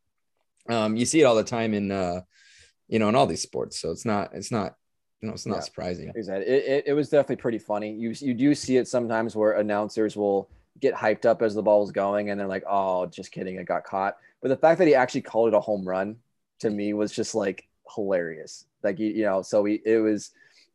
um you see it all the time in uh you know in all these sports. So it's not it's not you know, it's not Yeah. surprising. Exactly. It, it, it was definitely pretty funny. You you do see it sometimes where announcers will get hyped up as the ball is going, and they're like, "Oh, just kidding, it got caught." But the fact that he actually called it a home run to me was just like hilarious. Like you, you know, so he, it was.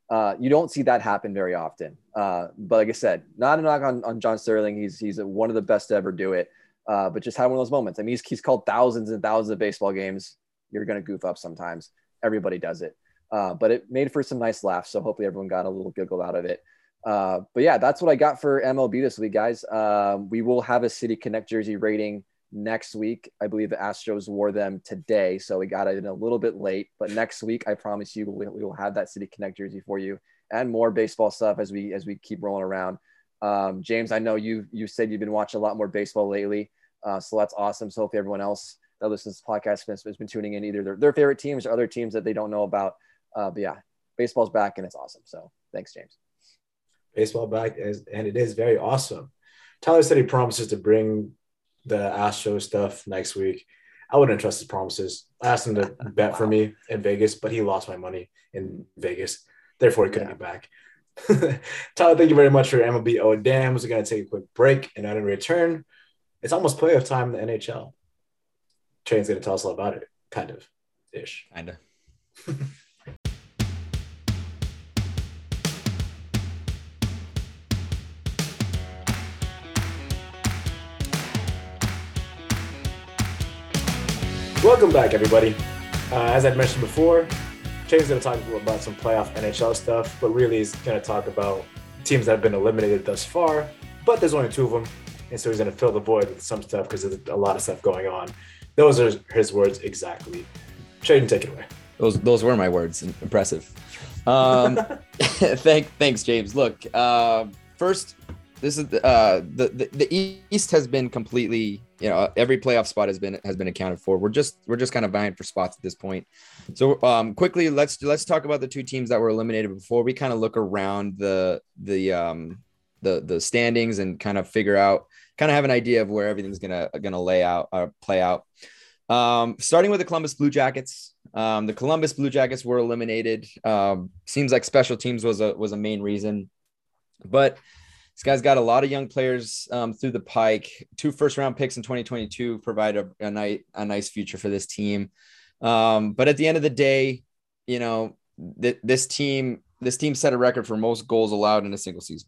Uh, you don't see that happen very often. Uh, but like I said, not a knock on, on John Sterling. He's he's one of the best to ever do it. Uh, but just had one of those moments. I mean, he's, he's called thousands and thousands of baseball games. You're gonna goof up sometimes. Everybody does it. Uh, but it made for some nice laughs. So hopefully everyone got a little giggle out of it. Uh, but yeah, that's what I got for MLB this week, guys. Um, we will have a City Connect jersey rating next week. I believe the Astros wore them today, so we got it in a little bit late. But next week, I promise you, we, we will have that City Connect jersey for you and more baseball stuff as we as we keep rolling around. Um, James, I know you you said you've been watching a lot more baseball lately, uh, so that's awesome. So hopefully everyone else that listens to the podcast has, has been tuning in either their, their favorite teams or other teams that they don't know about. Uh, but yeah, baseball's back and it's awesome. So thanks, James. baseball back is, and it is very awesome. Tyler said he promises to bring the Astro stuff next week. I wouldn't trust his promises. I asked him to (laughs) bet for me in Vegas, but he lost my money in Vegas. Therefore, he couldn't Yeah. get back. (laughs) Tyler, thank you very much for your MLB O Dams. We're going to take a quick break, and then in return, it's almost playoff time in the NHL. Traden's going to tell us all about it, kind of ish. Kinda. (laughs) Welcome back, everybody. Uh, as I mentioned before, Shane's going to talk about some playoff NHL stuff, but really he's going to talk about teams that have been eliminated thus far. But there's only two of them, and so he's going to fill the void with some stuff because there's a lot of stuff going on. Those are his words exactly. Traden, take it away. Those those were my words. Impressive. Um, (laughs) (laughs) thank thanks, James. Look, uh, first, this is uh, the, the the East has been completely you know every playoff spot has been has been accounted for. We're just we're just kind of vying for spots at this point. So um, quickly, let's let's talk about the two teams that were eliminated before we kind of look around the the um, the the standings and kind of figure out kind of have an idea of where everything's gonna gonna lay out or play out. Um, starting with the Columbus Blue Jackets, um, the Columbus Blue Jackets were eliminated. Um, seems like special teams was a was a main reason, but this guy's got a lot of young players um, through the pike. Two first round picks in 2022 provide a, a nice a nice future for this team. Um, but at the end of the day, you know, th- this team this team set a record for most goals allowed in a single season.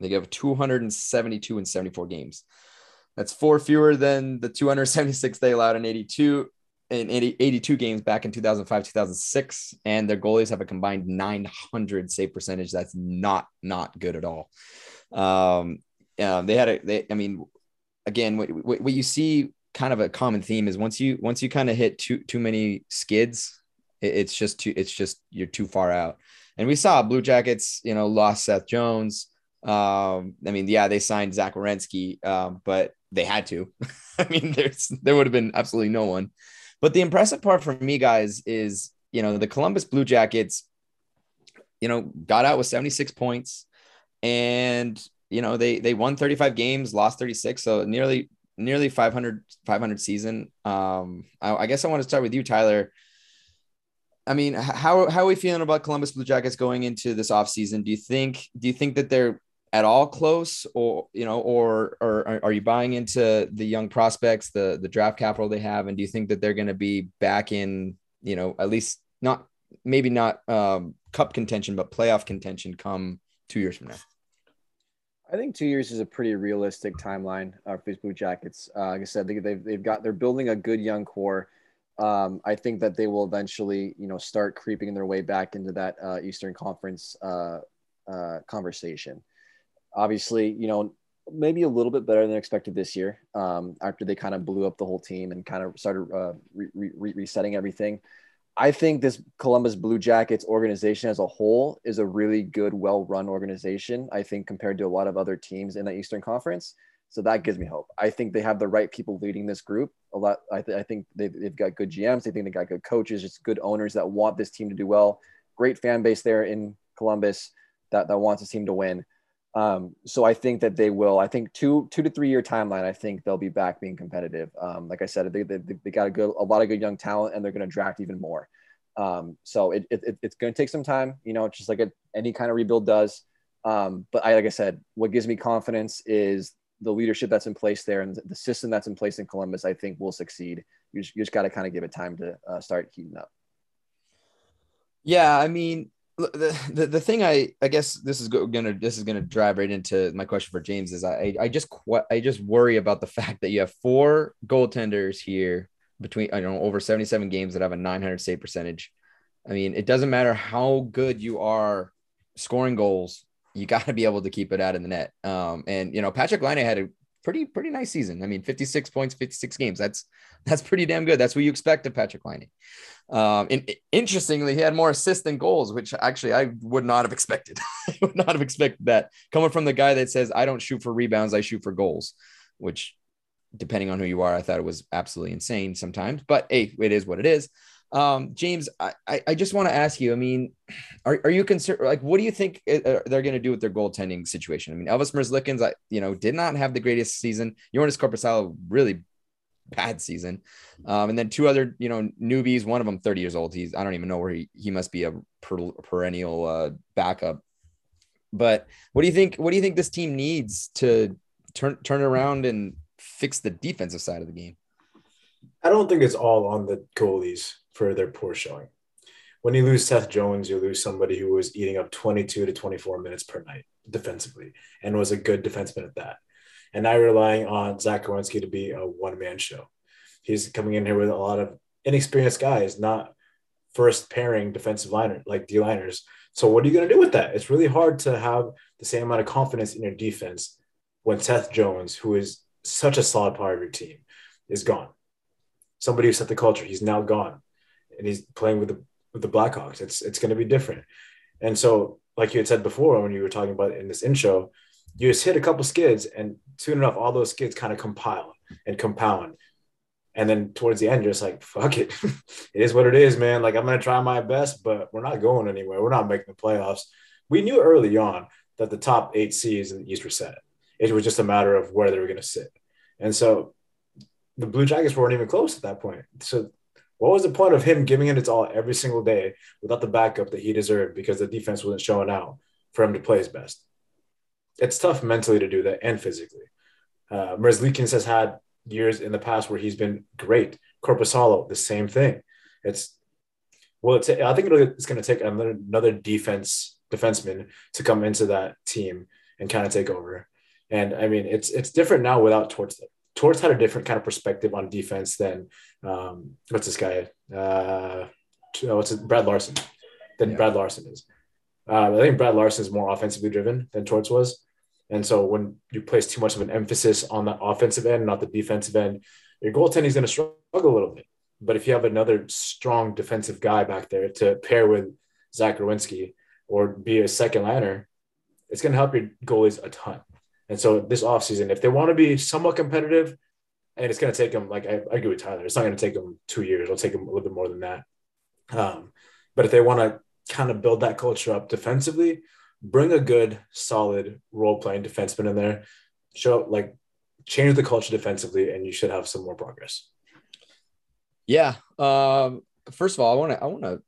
They gave 272 in 74 games. That's four fewer than the 276 they allowed in 82 in 80, 82 games back in 2005 2006 and their goalies have a combined 900 save percentage that's not not good at all um yeah they had a they i mean again what, what, what you see kind of a common theme is once you once you kind of hit too too many skids it, it's just too it's just you're too far out. And we saw blue jackets you know lost seth jones. Um i mean yeah they signed zach Werenski, um but they had to. (laughs) I mean there's there would have been absolutely no one. But the impressive part for me, guys, is you know the Columbus Blue Jackets, you know, got out with 76 points, and you know they they won 35 games, lost 36, so nearly nearly 500 500 season. Um, I, I guess I want to start with you, Tyler. I mean, how how are we feeling about Columbus Blue Jackets going into this offseason? Do you think do you think that they're at all close or you know or or are- are you buying into the young prospects the the draft capital they have and do you think that they're going to be back in you know at least not maybe not um cup contention but playoff contention come two years from now I think two years is a pretty realistic timeline uh, for these Blue Jackets. Uh, like I said, they, they've, they've got they're building a good young core. Um, I think that they will eventually, you know, start creeping their way back into that uh, Eastern Conference uh, uh, conversation. Obviously, you know, maybe a little bit better than expected this year um, after they kind of blew up the whole team and kind of started uh, re- re- resetting everything. I think this Columbus Blue Jackets organization as a whole is a really good, well-run organization. I think compared to a lot of other teams in the Eastern Conference. So that gives me hope. I think they have the right people leading this group. A lot. I, th- I think they've, they've got good GMs. They think they got good coaches, just good owners that want this team to do well. Great fan base there in Columbus that, that wants this team to win. Um, so I think that they will. I think two two to three year timeline. I think they'll be back being competitive. Um, like I said, they, they, they got a good a lot of good young talent, and they're going to draft even more. Um, so it, it, it's going to take some time. You know, just like a, any kind of rebuild does. Um, but I like I said, what gives me confidence is the leadership that's in place there and the system that's in place in Columbus. I think will succeed. You just, you just got to kind of give it time to uh, start heating up. Yeah, I mean, the, the, the thing I I guess this is gonna this is gonna drive right into my question for James is I I just I just worry about the (laughs) fact that you have four goaltenders here between I don't know over 77 games that have a 900 save percentage. I mean, it doesn't matter how good you are scoring goals, you got to be able to keep it out in the net. Um, and you know, Patrick Laine had a pretty pretty nice season. I mean, 56 points, 56 games. That's that's pretty damn good. That's what you expect of Patrick Laine. Um, and interestingly, he had more assists than goals, which actually I would not have expected. (laughs) I would not have expected that coming from the guy that says, I don't shoot for rebounds, I shoot for goals, which depending on who you are, I thought it was absolutely insane sometimes, but hey, it is what it is. Um, James, I, I just want to ask you, I mean, are, are you concerned? Like, what do you think uh, uh, they're going to do with their goaltending situation? I mean, Elvis Merzlikins, I, you know, did not have the greatest season. Joonas Korpisalo, really bad season. Um, and then two other, you know, newbies, one of them 30 years old. He's, I don't even know where he, he must be a per, perennial uh, backup. But what do you think? What do you think this team needs to turn, turn around and fix the defensive side of the game? I don't think it's all on the goalies for their poor showing. When you lose Seth Jones, you lose somebody who was eating up 22 to 24 minutes per night defensively and was a good defenseman at that. And now you're relying on Zach Werenski to be a one man show. He's coming in here with a lot of inexperienced guys, not first pairing defensive liner like D liners. So what are you going to do with that? It's really hard to have the same amount of confidence in your defense when Seth Jones, who is such a solid part of your team, is gone. Somebody who set the culture, he's now gone, and he's playing with the with the Blackhawks. It's it's going to be different. And so, like you had said before, when you were talking about in this intro, you just hit a couple skids, and soon enough, all those skids kind of compile and compound. And then towards the end, you're just like, fuck it. (laughs) it is what it is, man. Like, I'm going to try my best, but we're not going anywhere. We're not making the playoffs. We knew early on that the top eight seeds in the East were set. It was just a matter of where they were going to sit. And so the Blue Jackets weren't even close at that point. So, what was the point of him giving it its all every single day without the backup that he deserved because the defense wasn't showing out for him to play his best? it's tough mentally to do that and physically. Uh, Merzlikins has had years in the past where he's been great. Korpisalo, the same thing. It's well, it's, I think it's going to take another, another defense defenseman to come into that team and kind of take over. And I mean, it's it's different now without Torts. Torts had a different kind of perspective on defense than um, what's this guy? Uh, what's it? Brad Larsen Than yeah. Brad Larsen is. Uh, I think Brad Larsen is more offensively driven than Torts was. And so when you place too much of an emphasis on the offensive end, not the defensive end, your goaltending is going to struggle a little bit. But if you have another strong defensive guy back there to pair with Zach Werenski or be a second liner, it's going to help your goalies a ton. And so this offseason, if they want to be somewhat competitive, and it's going to take them, like I, I agree with Tyler, it's not going to take them two years. It'll take them a little bit more than that. Um, but if they want to kind of build that culture up defensively, bring a good, solid role playing defenseman in there, show like change the culture defensively, and you should have some more progress. Yeah. Um, first of all, I want to, I want to,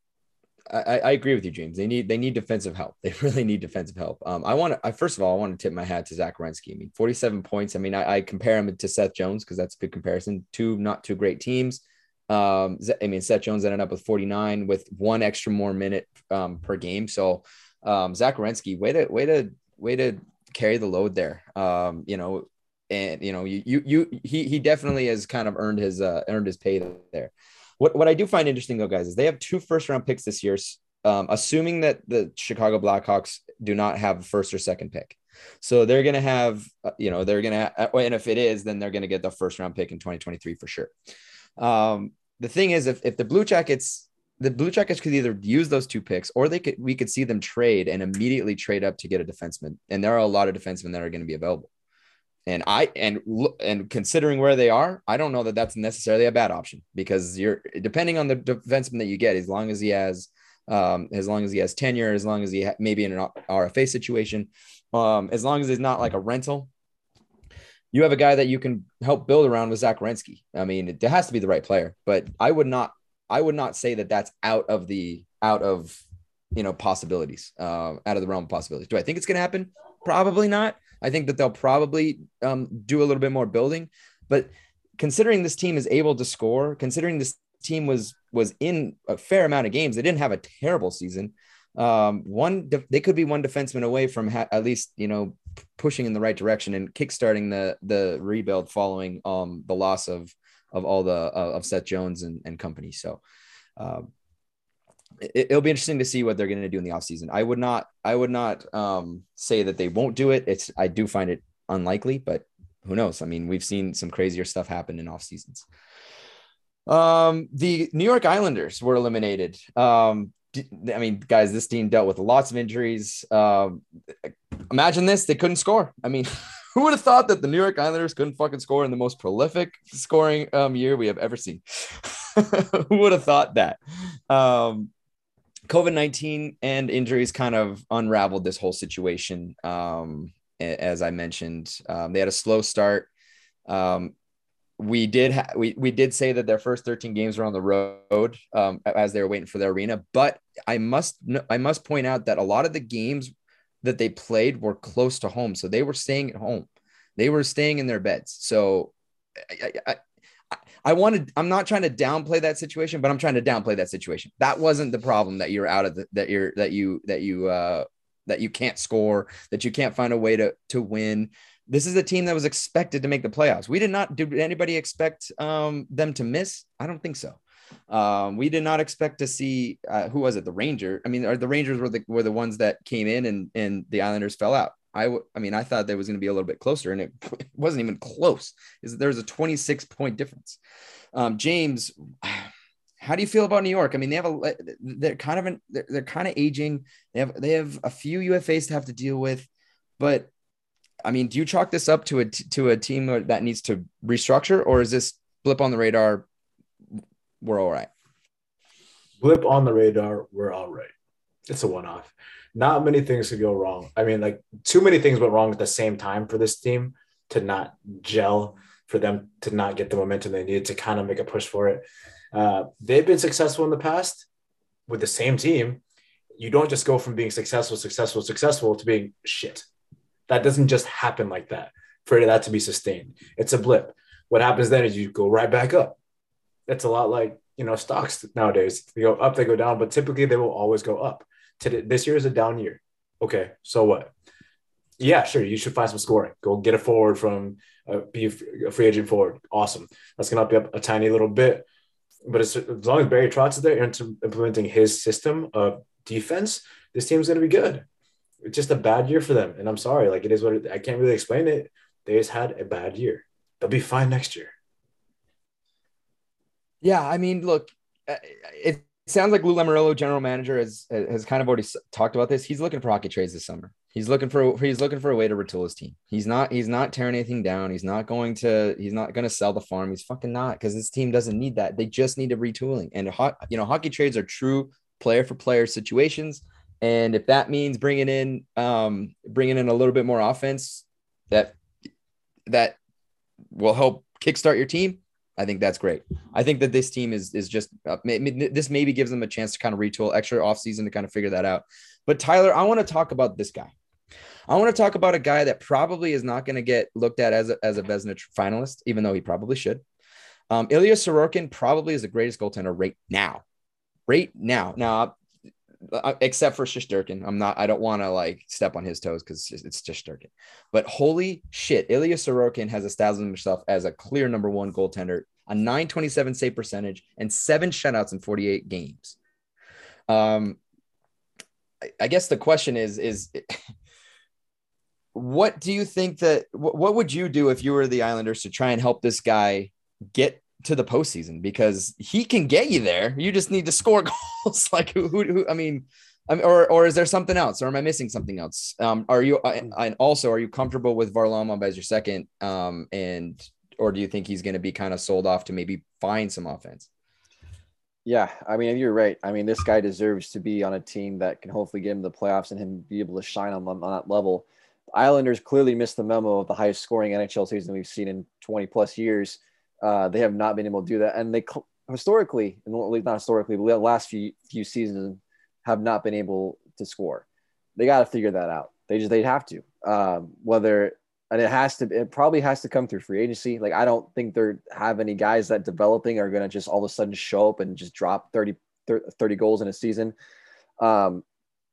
I, I agree with you, James. They need they need defensive help. (laughs) They really need defensive help. Um, I want to. I first of all, I want to tip my hat to Zach Werenski. I mean, forty seven points. I mean, I, I compare him to Seth Jones because that's a good comparison. Two not two great teams. Um, I mean, Seth Jones ended up with 49 with one extra more minute um, per game. So, um, Zach Werenski, way to way to way to carry the load there. Um, you know, and you know, you you you he he definitely has kind of earned his uh, earned his pay there. What what I do find interesting though, guys, is they have two first round picks this year. Um, assuming that the Chicago Blackhawks do not have a first or second pick. So they're going to have, uh, you know, they're going to, and if it is, then they're going to get the first round pick in 2023 for sure. Um, the thing is, if, if the Blue Jackets, the Blue Jackets could either use those two picks or they could, we could see them trade and immediately trade up to get a defenseman. And there are a lot of defensemen that are going to be available. And I and and considering where they are, I don't know that that's necessarily a bad option because you're depending on the defenseman that you get, as long as he has, um, as long as he has tenure, as long as he ha- maybe in an RFA situation, um, as long as he's not like a rental, you have a guy that you can help build around with Zach Werenski. I mean, it has to be the right player, but I would not, I would not say that that's out of the out of you know possibilities, uh, out of the realm of possibilities. Do I think it's going to happen? Probably not. I think that they'll probably um, do a little bit more building, but considering this team is able to score, considering this team was was in a fair amount of games, they didn't have a terrible season. Um, one they could be one defenseman away from ha- at least you know pushing in the right direction and kickstarting the the rebuild following um the loss of of all the uh, of Seth Jones and, and company. So um, it, will be interesting to see what they're going to do in the offseason. I would not, I would not um, say that they won't do it. It's, I do find it unlikely, but who knows? I mean, we've seen some crazier stuff happen in off seasons. Um, the New York Islanders were eliminated. Um, I mean, guys, this team dealt with lots of injuries. Um, imagine this: they couldn't score. I mean, (laughs) who would have thought that the New York Islanders couldn't fucking score in the most prolific scoring um, year we have ever seen? (laughs) who would have thought that? Um, COVID 19 and injuries kind of unraveled this whole situation. Um, as I mentioned, um, they had a slow start. Um, we did ha- we, we did say that their first 13 games were on the road um, as they were waiting for their arena but i must i must point out that a lot of the games that they played were close to home so they were staying at home they were staying in their beds so I, I, I wanted, I'm not trying to downplay that situation, but I'm trying to downplay that situation. That wasn't the problem that you're out of the, that you're, that you, that you, uh, that you can't score, that you can't find a way to, to win. This is a team that was expected to make the playoffs. We did not, did anybody expect um, them to miss? I don't think so. Um, we did not expect to see uh, who was it? The Ranger. I mean, are the Rangers were the were the ones that came in and and the Islanders fell out. I, w- I mean, I thought there was going to be a little bit closer, and it, it (laughs) wasn't even close. Is there's a 26 point difference? Um, James, (sighs) how do you feel about New York? I mean, they have a they're kind of an, they're, they're kind of aging. They have they have a few UFAs to have to deal with, but I mean, do you chalk this up to a to a team that needs to restructure, or is this blip on the radar? We're all right. Blip on the radar. We're all right. It's a one off not many things could go wrong. I mean, like too many things went wrong at the same time for this team to not gel, for them to not get the momentum they needed to kind of make a push for it. Uh, they've been successful in the past with the same team. You don't just go from being successful, successful, successful to being shit. That doesn't just happen like that for that to be sustained. It's a blip. What happens then is you go right back up. It's a lot like, you know, stocks nowadays. They go up, they go down, but typically they will always go up today this year is a down year. Okay, so what? Yeah, sure. You should find some scoring. Go get a forward from uh, be a free agent forward. Awesome. That's gonna up you up a tiny little bit. But as, as long as Barry Trotz is there implementing his system of defense, this team's gonna be good. It's just a bad year for them, and I'm sorry. Like it is what it, I can't really explain it. They just had a bad year. They'll be fine next year. Yeah, I mean, look, uh, it sounds like Lou Lamoriello, general manager, has has kind of already talked about this. He's looking for hockey trades this summer. He's looking for he's looking for a way to retool his team. He's not he's not tearing anything down. He's not going to he's not going to sell the farm. He's fucking not because this team doesn't need that. They just need a retooling. And ho- you know, hockey trades are true player for player situations. And if that means bringing in um bringing in a little bit more offense, that that will help kickstart your team I think that's great. I think that this team is is just uh, this maybe gives them a chance to kind of retool extra offseason to kind of figure that out. But Tyler, I want to talk about this guy. I want to talk about a guy that probably is not going to get looked at as a, as a Vezina finalist, even though he probably should. Um, Ilya Sorokin probably is the greatest goaltender right now. Right now. Now, except for Shesterkin. I'm not, I don't want to like step on his toes because it's Shesterkin. But holy shit, Ilya Sorokin has established himself as a clear number one goaltender, a 927 save percentage, and seven shutouts in 48 games. Um, I, guess the question is, is (laughs) what do you think that, what would you do if you were the Islanders to try and help this guy get to the postseason because he can get you there. You just need to score (laughs) goals. like who, who, who, I mean, I mean, or or is there something else, or am I missing something else? Um, are you uh, and also are you comfortable with Varlamov as your second? Um, and or do you think he's going to be kind of sold off to maybe find some offense? Yeah, I mean, you're right. I mean, this guy deserves to be on a team that can hopefully get him the playoffs and him be able to shine on, on that level. Islanders clearly missed the memo of the highest scoring NHL season we've seen in 20 plus years. Uh, they have not been able to do that, and they historically, and not historically, but the last few few seasons have not been able to score. They got to figure that out. They just they'd have to. Um, whether and it has to it probably has to come through free agency like i don't think they have any guys that developing are going to just all of a sudden show up and just drop 30 30 goals in a season um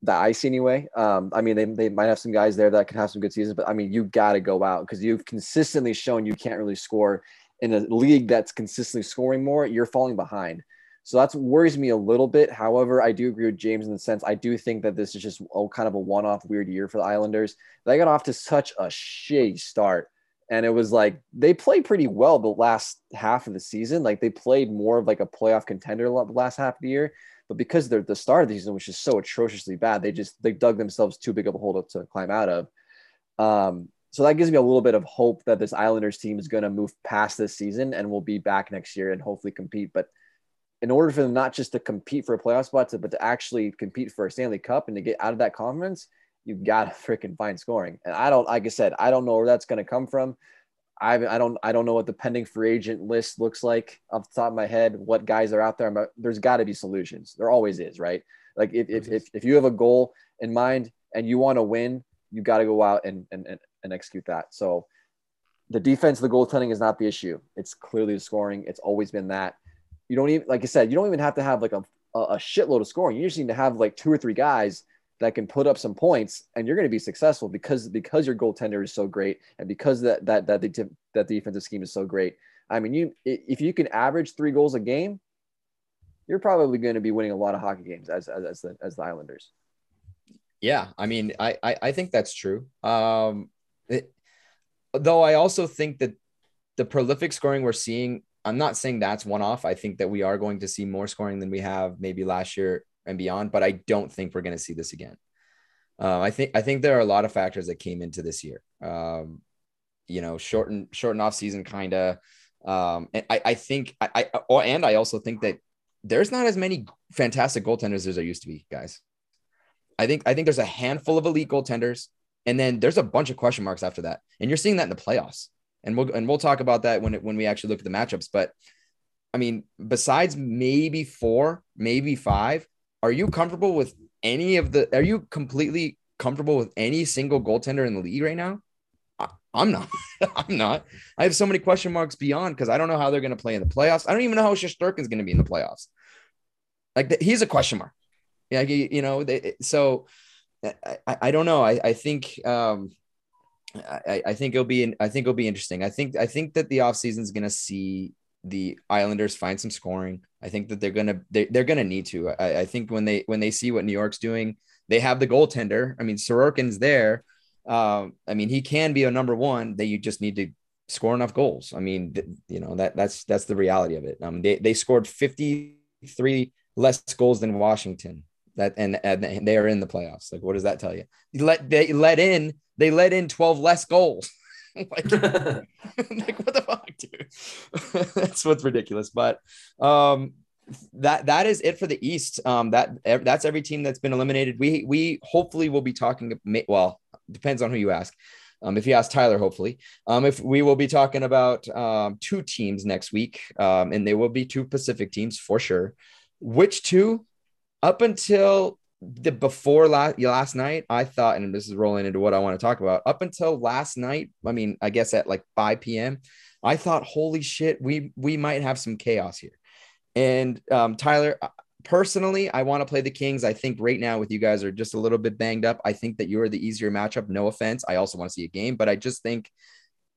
that i see anyway um i mean they, they might have some guys there that can have some good seasons but i mean you got to go out because you've consistently shown you can't really score in a league that's consistently scoring more you're falling behind so that's worries me a little bit. However, I do agree with James in the sense I do think that this is just a, kind of a one-off weird year for the Islanders. They got off to such a shitty start. And it was like they played pretty well the last half of the season. Like they played more of like a playoff contender the last half of the year. But because they're the start of the season, which is so atrociously bad, they just they dug themselves too big of a hole to climb out of. Um, so that gives me a little bit of hope that this Islanders team is going to move past this season and will be back next year and hopefully compete. But in order for them not just to compete for a playoff spot, to, but to actually compete for a Stanley Cup and to get out of that conference, you've got to (laughs) freaking find scoring. And I don't, like I said, I don't know where that's going to come from. I, I don't I don't know what the pending free agent list looks like off the top of my head. What guys are out there? There's got to be solutions. There always is, right? Like if, if, if, if you have a goal in mind and you want to win, you got to go out and, and and execute that. So the defense, the goaltending is not the issue. It's clearly the scoring. It's always been that you don't even like I said, you don't even have to have like a, a shitload of scoring. You just need to have like two or three guys that can put up some points and you're going to be successful because because your goaltender is so great and because that that that the that defensive scheme is so great. I mean, you if you can average three goals a game, you're probably going to be winning a lot of hockey games as as, as the as the Islanders. Yeah, I mean, I I, I think that's true. Um, it, though I also think that the prolific scoring we're seeing I'm not saying that's one off. I think that we are going to see more scoring than we have maybe last year and beyond, but I don't think we're going to see this again. Uh, I think I think there are a lot of factors that came into this year. Um, you know, shorten shorten off season kind of. Um, and I, I think I, I or, and I also think that there's not as many fantastic goaltenders as there used to be, guys. I think I think there's a handful of elite goaltenders, and then there's a bunch of question marks after that, and you're seeing that in the playoffs and we'll and we'll talk about that when it, when we actually look at the matchups. But I mean, besides maybe four, maybe five, are you comfortable with any of the? Are you completely comfortable with any single goaltender in the league right now? I, I'm not. (laughs) I'm not. I have so many question marks beyond because I don't know how they're going to play in the playoffs. I don't even know how Shesterkin is going to be in the playoffs. Like the, he's a question mark. Yeah, you, you know. They, so I, I, don't know. I, I think um, I, I think it'll be I think it'll be interesting. I think I think that the offseason is gonna see the Islanders find some scoring. I think that they're gonna they, they're gonna need to. I, I think when they when they see what New York's doing, they have the goaltender. I mean, Sorokin's there. Um, I mean, he can be a number one. That you just need to score enough goals. I mean, th- you know that that's that's the reality of it. Um, they they scored fifty three less goals than Washington. That and, and they are in the playoffs. Like, what does that tell you? you let they let in they let in 12 less goals. (laughs) like, (laughs) like, what the fuck, dude? (laughs) that's what's ridiculous. But um, that that is it for the East. Um, that that's every team that's been eliminated. We we hopefully will be talking. Well, depends on who you ask. Um, if you ask Tyler, hopefully, um, if we will be talking about um, two teams next week, um, and they will be two Pacific teams for sure. Which two? Up until the before last last night, I thought, and this is rolling into what I want to talk about. Up until last night, I mean, I guess at like 5 p.m., I thought, holy shit, we we might have some chaos here. And um, Tyler, uh, personally, I want to play the Kings. I think right now with you guys are just a little bit banged up. I think that you're the easier matchup. No offense. I also want to see a game, but I just think,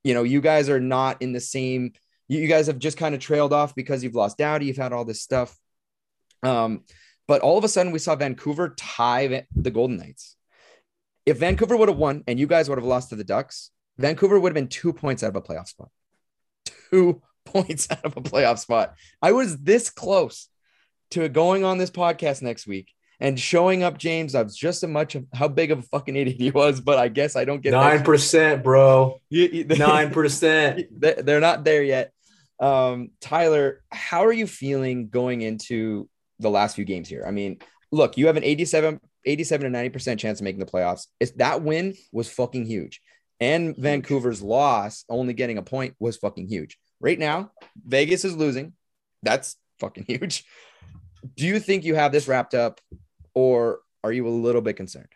you know, you guys are not in the same. You guys have just kind of trailed off because you've lost Doughty. You've had all this stuff. Um, but all of a sudden, we saw Vancouver tie the Golden Knights. If Vancouver would have won and you guys would have lost to the Ducks, Vancouver would have been two points out of a playoff spot. Two (laughs) points out of a playoff spot. I was this close to going on this podcast next week and showing up, James. I was just as much of how big of a fucking (laughs) idiot he was, but I guess I don't get Nine percent, bro. (laughs) Nine percent. they- they're not there yet. Um, Tyler, how are you feeling going into the last few games here? I mean, look, you have an 87, 87 to 90% chance of making the playoffs. It's, that win was fucking huge. And Vancouver's loss, only getting a point, was fucking huge. Right now, Vegas is losing. That's fucking (laughs) huge. Do you think you have this wrapped up, or are you a little bit concerned?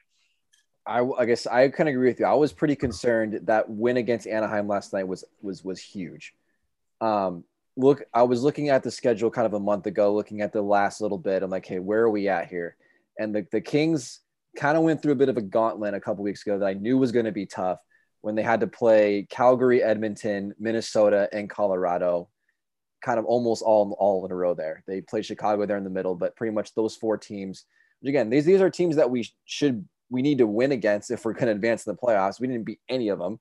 I, I guess I kind of agree with you. I was pretty concerned that win against Anaheim last night was was was huge. Um, look, I was looking at the schedule kind of a month ago, looking at the last little bit. I'm like, hey, where are we at here? And the the Kings kind of went through a bit of a gauntlet a couple weeks ago that I knew was going to be tough when they had to play Calgary, Edmonton, Minnesota, and Colorado, kind of almost all all in a row. There, they played Chicago there in the middle, but pretty much those four teams. Again, these these are teams that we should we need to win against if we're going to advance in the playoffs. We didn't beat any of them.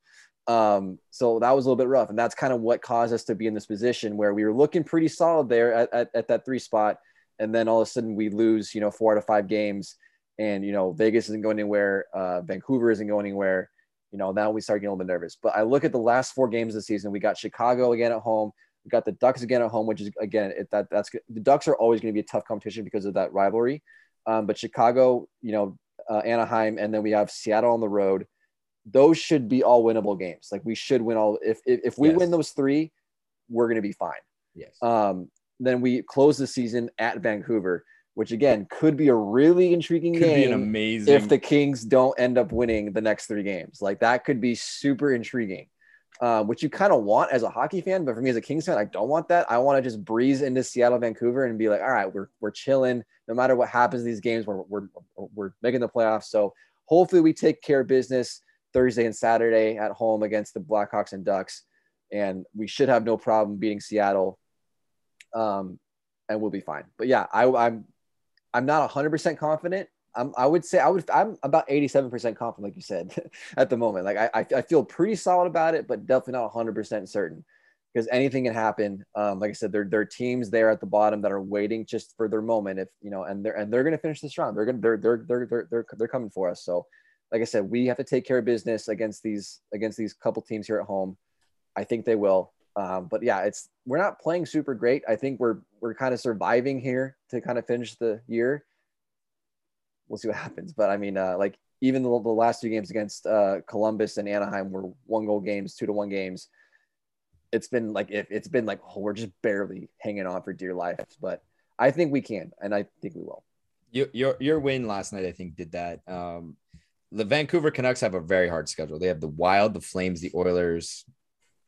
Um, so that was a little bit rough. And that's kind of what caused us to be in this position where we were looking pretty solid there at, at, at that three spot. And then all of a sudden we lose, you know, four out of five games and, you know, Vegas isn't going anywhere. Uh, Vancouver isn't going anywhere. You know, now we start getting a little bit nervous, but I look at the last four games of the season. We got Chicago again at home. We got the Ducks again at home, which is again, it, that that's the Ducks are always going to be a tough competition because of that rivalry. Um, but Chicago, you know, uh, Anaheim, and then we have Seattle on the road. Those should be all winnable games. Like we should win all. If if, if we Yes. win those three, we're gonna be fine. Yes. Um, then we close the season at Vancouver, which again could be a really intriguing Could be game an amazing. if the Kings don't end up winning the next three games. Like that could be super intriguing, um, which you kind of want as a hockey fan. But for me as a Kings fan, I don't want that. I want to just breeze into Seattle, Vancouver, and be like, all right, we're we're chilling. No matter what happens in these games, we're we're we're making the playoffs. So hopefully we take care of business Thursday and Saturday at home against the Blackhawks and Ducks, and we should have no problem beating Seattle. Um, and we'll be fine. But yeah, I, I'm I'm not 100% confident. I'm, I would say I would I'm about 87% confident, like you said, (laughs) at the moment. Like I, I feel pretty solid about it, but definitely not 100% certain because anything can happen. Um, like I said, there, there are teams there at the bottom that are waiting just for their moment. If you know, and they're and they're gonna finish this round. They're gonna they're they're they're they're they're, they're coming for us. So, like I said, we have to take care of business against these against these couple teams here at home. I think they will. Um, but yeah, it's we're not playing super great. I think we're we're kind of surviving here to kind of finish the year. We'll see what happens. But I mean, uh, like even the, the last two games against uh, Columbus and Anaheim were one goal games, two to one games. It's been like if it's been like oh, we're just barely hanging on for dear life. But I think we can, and I think we will. your your your win last night, I think, did that. Um, the Vancouver Canucks have a very hard schedule. They have the Wild, the Flames, the Oilers.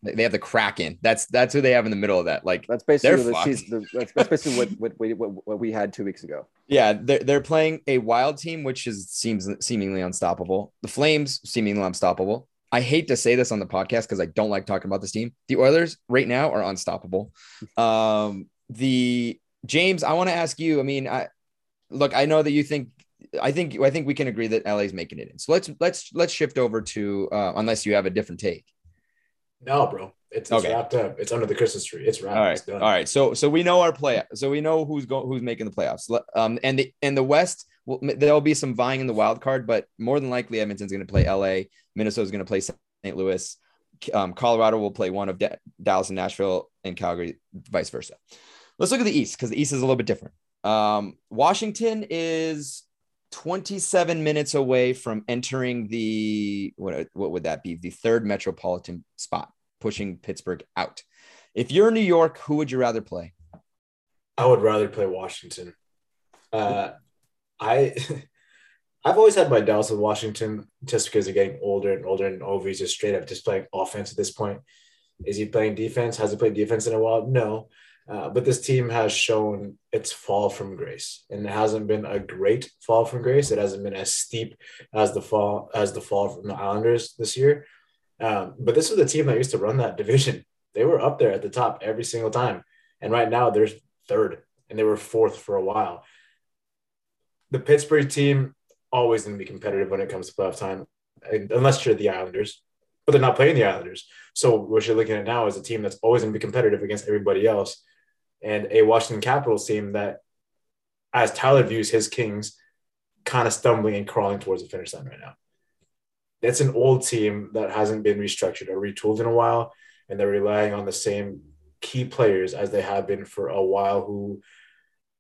They have the Kraken. That's that's who they have in the middle of that. Like, That's basically the season, the, that's, that's basically what, what, we- what what we had two weeks ago. yeah, they're they're playing a Wild team, which is seems seemingly unstoppable. The Flames seemingly unstoppable. I hate to say this on the podcast because I don't like talking about this team. The Oilers right now are unstoppable. (laughs) Um, the James, I want to ask you. I mean, I look. I know that you think. I think. I think we can agree that LA is making it in. So let's let's let's shift over to uh, unless you have a different take. No, bro. It's, it's Okay. wrapped up. It's under the Christmas tree. It's wrapped. All right, It's done. all right. So so we know our play. So we know who's going who's making the playoffs. Um, and the and the West, well, there'll be some vying in the wild card, but more than likely Edmonton's going to play LA. Minnesota's going to play St. Louis. Um, Colorado will play one of Da- Dallas and Nashville, and Calgary, vice versa. Let's look at the East because the East is a little bit different. Um, Washington is 27 minutes away from entering the what what would that be? The third metropolitan spot, pushing Pittsburgh out. If you're in New York, who would you rather play? I would rather play Washington. Uh, I (laughs) I've always had my doubts with Washington just because they're getting older and older, and Ovi's just straight up just playing offense at this point. Is he playing defense? Has he played defense in a while? No. Uh, but this team has shown its fall from grace, and it hasn't been a great fall from grace. It hasn't been as steep as the fall as the fall from the Islanders this year. Um, but this was the team that used to run that (laughs) division. They were up there at the top every single time, and right now they're third, and they were fourth for a while. The Pittsburgh team always going to be competitive when it comes to playoff time, unless you're the Islanders, but they're not playing the Islanders. So what you're looking at now is a team that's always going to be competitive against everybody else, and a Washington Capitals team that, as Tyler views his Kings, kind of stumbling and crawling towards the finish line right now. It's an old team that hasn't been restructured or retooled in a while, and they're relying on the same key players as they have been for a while who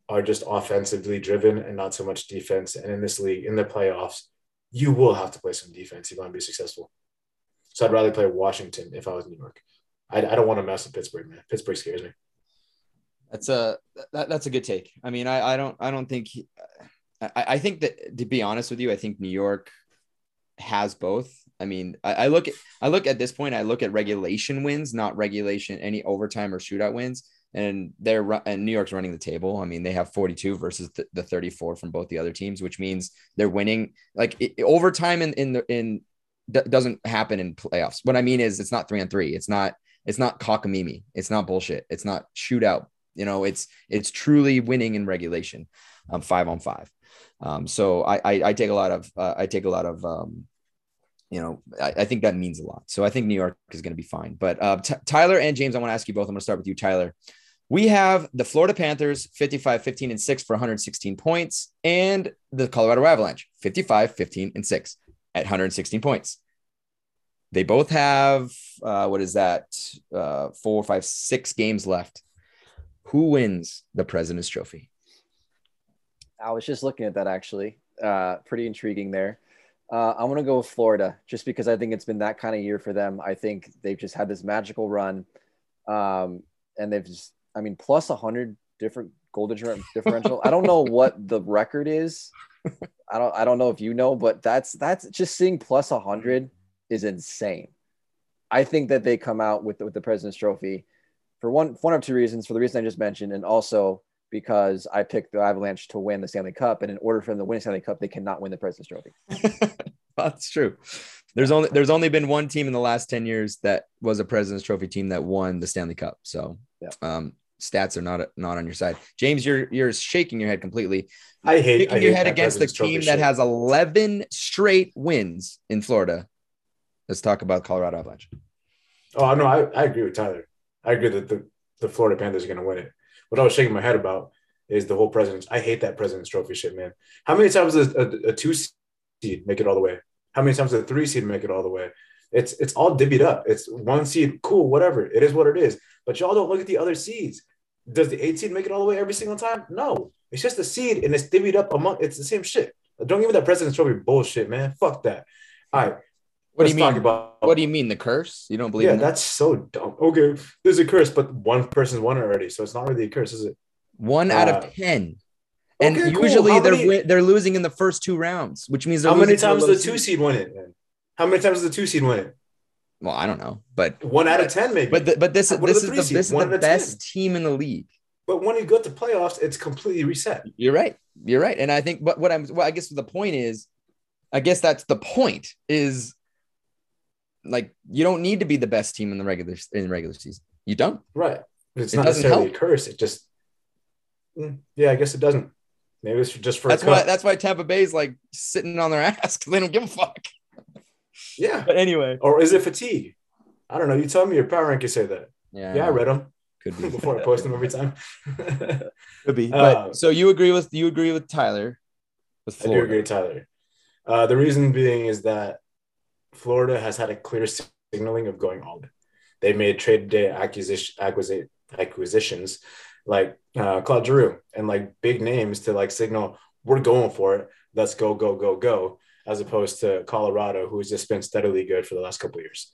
are just offensively driven and not so much defense. And in this league, in the playoffs, you will have to play some defense if you want to be successful. So I'd rather play Washington if I was New York. I, I don't want to mess with Pittsburgh, man. Pittsburgh scares me. That's a that, that's a good take. I mean, I, I don't I don't think I, I think that to be honest with you, I think New York has both. I mean, I, I look at I look at this point, I look at regulation wins, not regulation any overtime or shootout wins. And they're and New York's running the table. I mean, they have 42 versus the, the 34 from both the other teams, which means they're winning. Like it, overtime in in the in d- doesn't happen in playoffs. What I mean is, it's not three on three. It's not it's not cockamamie. It's not bullshit. It's not shootout. You know, it's it's truly winning in regulation, um, five on five. Um, so I, I, I take a lot of uh, I take a lot of um, you know I, I think that means a lot. So I think New York is going to be fine. But uh, T- Tyler and James, I want to ask you both. I'm going to start with you, Tyler. We have the Florida Panthers 55, 15, and 6 for 116 points, and the Colorado Avalanche 55, 15, and 6 at 116 points. They both have uh, what is that? Uh, four, five, six games left. Who wins the President's Trophy? I was just looking at that actually. Uh, pretty intriguing there. Uh, I'm gonna go with Florida just because I think it's been that kind of year for them. I think they've just had this magical run, um, and they've just, I mean, plus 100 different goal differential. I don't know what the record is. I don't, I don't know if you know, but that's that's just seeing plus 100 is insane. I think that they come out with the, with the President's Trophy for one one of two reasons. For the reason I just mentioned, and also because I picked the Avalanche to win the Stanley Cup, and in order for them to win the Stanley Cup, they cannot win the President's Trophy. (laughs) That's true. There's only there's only been one team in the last 10 years that was a President's Trophy team that won the Stanley Cup. So Yeah. um, stats are not not on your side. James, you're you're shaking your head completely. I hate Shaking I your head against the team that shit. has 11 straight wins in Florida. Let's talk about Colorado Avalanche. Oh no, I, I agree with Tyler. I agree that the, the Florida Panthers are going to win it. What I was shaking my head about is the whole president's. I hate that president's trophy shit, man. How many times does a, a, two seed make it all the way? How many times does a three seed make it all the way? It's it's all divvied up. It's one seed, cool, whatever. It is what it is. But y'all don't look at the other seeds. Does the eight seed make it all the way every single time? No. It's just a seed and it's divvied up among. It's the same shit. Don't give me that president's trophy bullshit, man. Fuck that. All right. What do let's you mean? talk about What do you mean the curse? You don't believe yeah, in that? that's so dumb. Okay, there's a curse, but one person's won already, so it's not really a curse, is it? One out Uh, of 10. And okay, usually How they're many- they're losing in the first two rounds, which means How many losing to a times the two seed win it? Man? How many times the two seed win it? Well, I don't know, but One out of ten, maybe. but the, but this is What this the is the this is the out of 10. best team in the league. but when you go to playoffs, it's completely reset. You're right. You're right. And I think, but what I'm, well, I guess the point is, I guess that's the point is like, you don't need to be the best team in the regular, in regular season. You don't. Right. It's It not doesn't necessarily help. a curse. It just, Mm, yeah, I guess it doesn't. Maybe it's just for That's a why, that's why Tampa Bay's like sitting on their (laughs) ass because they don't give a fuck. yeah. But anyway. Or is it fatigue? I don't know. You tell me your power rank. You say that. Yeah. Yeah, I read them Could be. (laughs) before I post them every time. (laughs) Could be. Uh, so you agree with, you agree with Tyler with I do agree, Tyler. Uh, the reason being is that Florida has had a clear signaling of going all in. They made trade day acquisition, acquisi- acquisitions like uh, Claude Giroux and like big names to like signal we're going for it. Let's go, go, go, go. As opposed to Colorado, who's just been steadily good for the last couple years.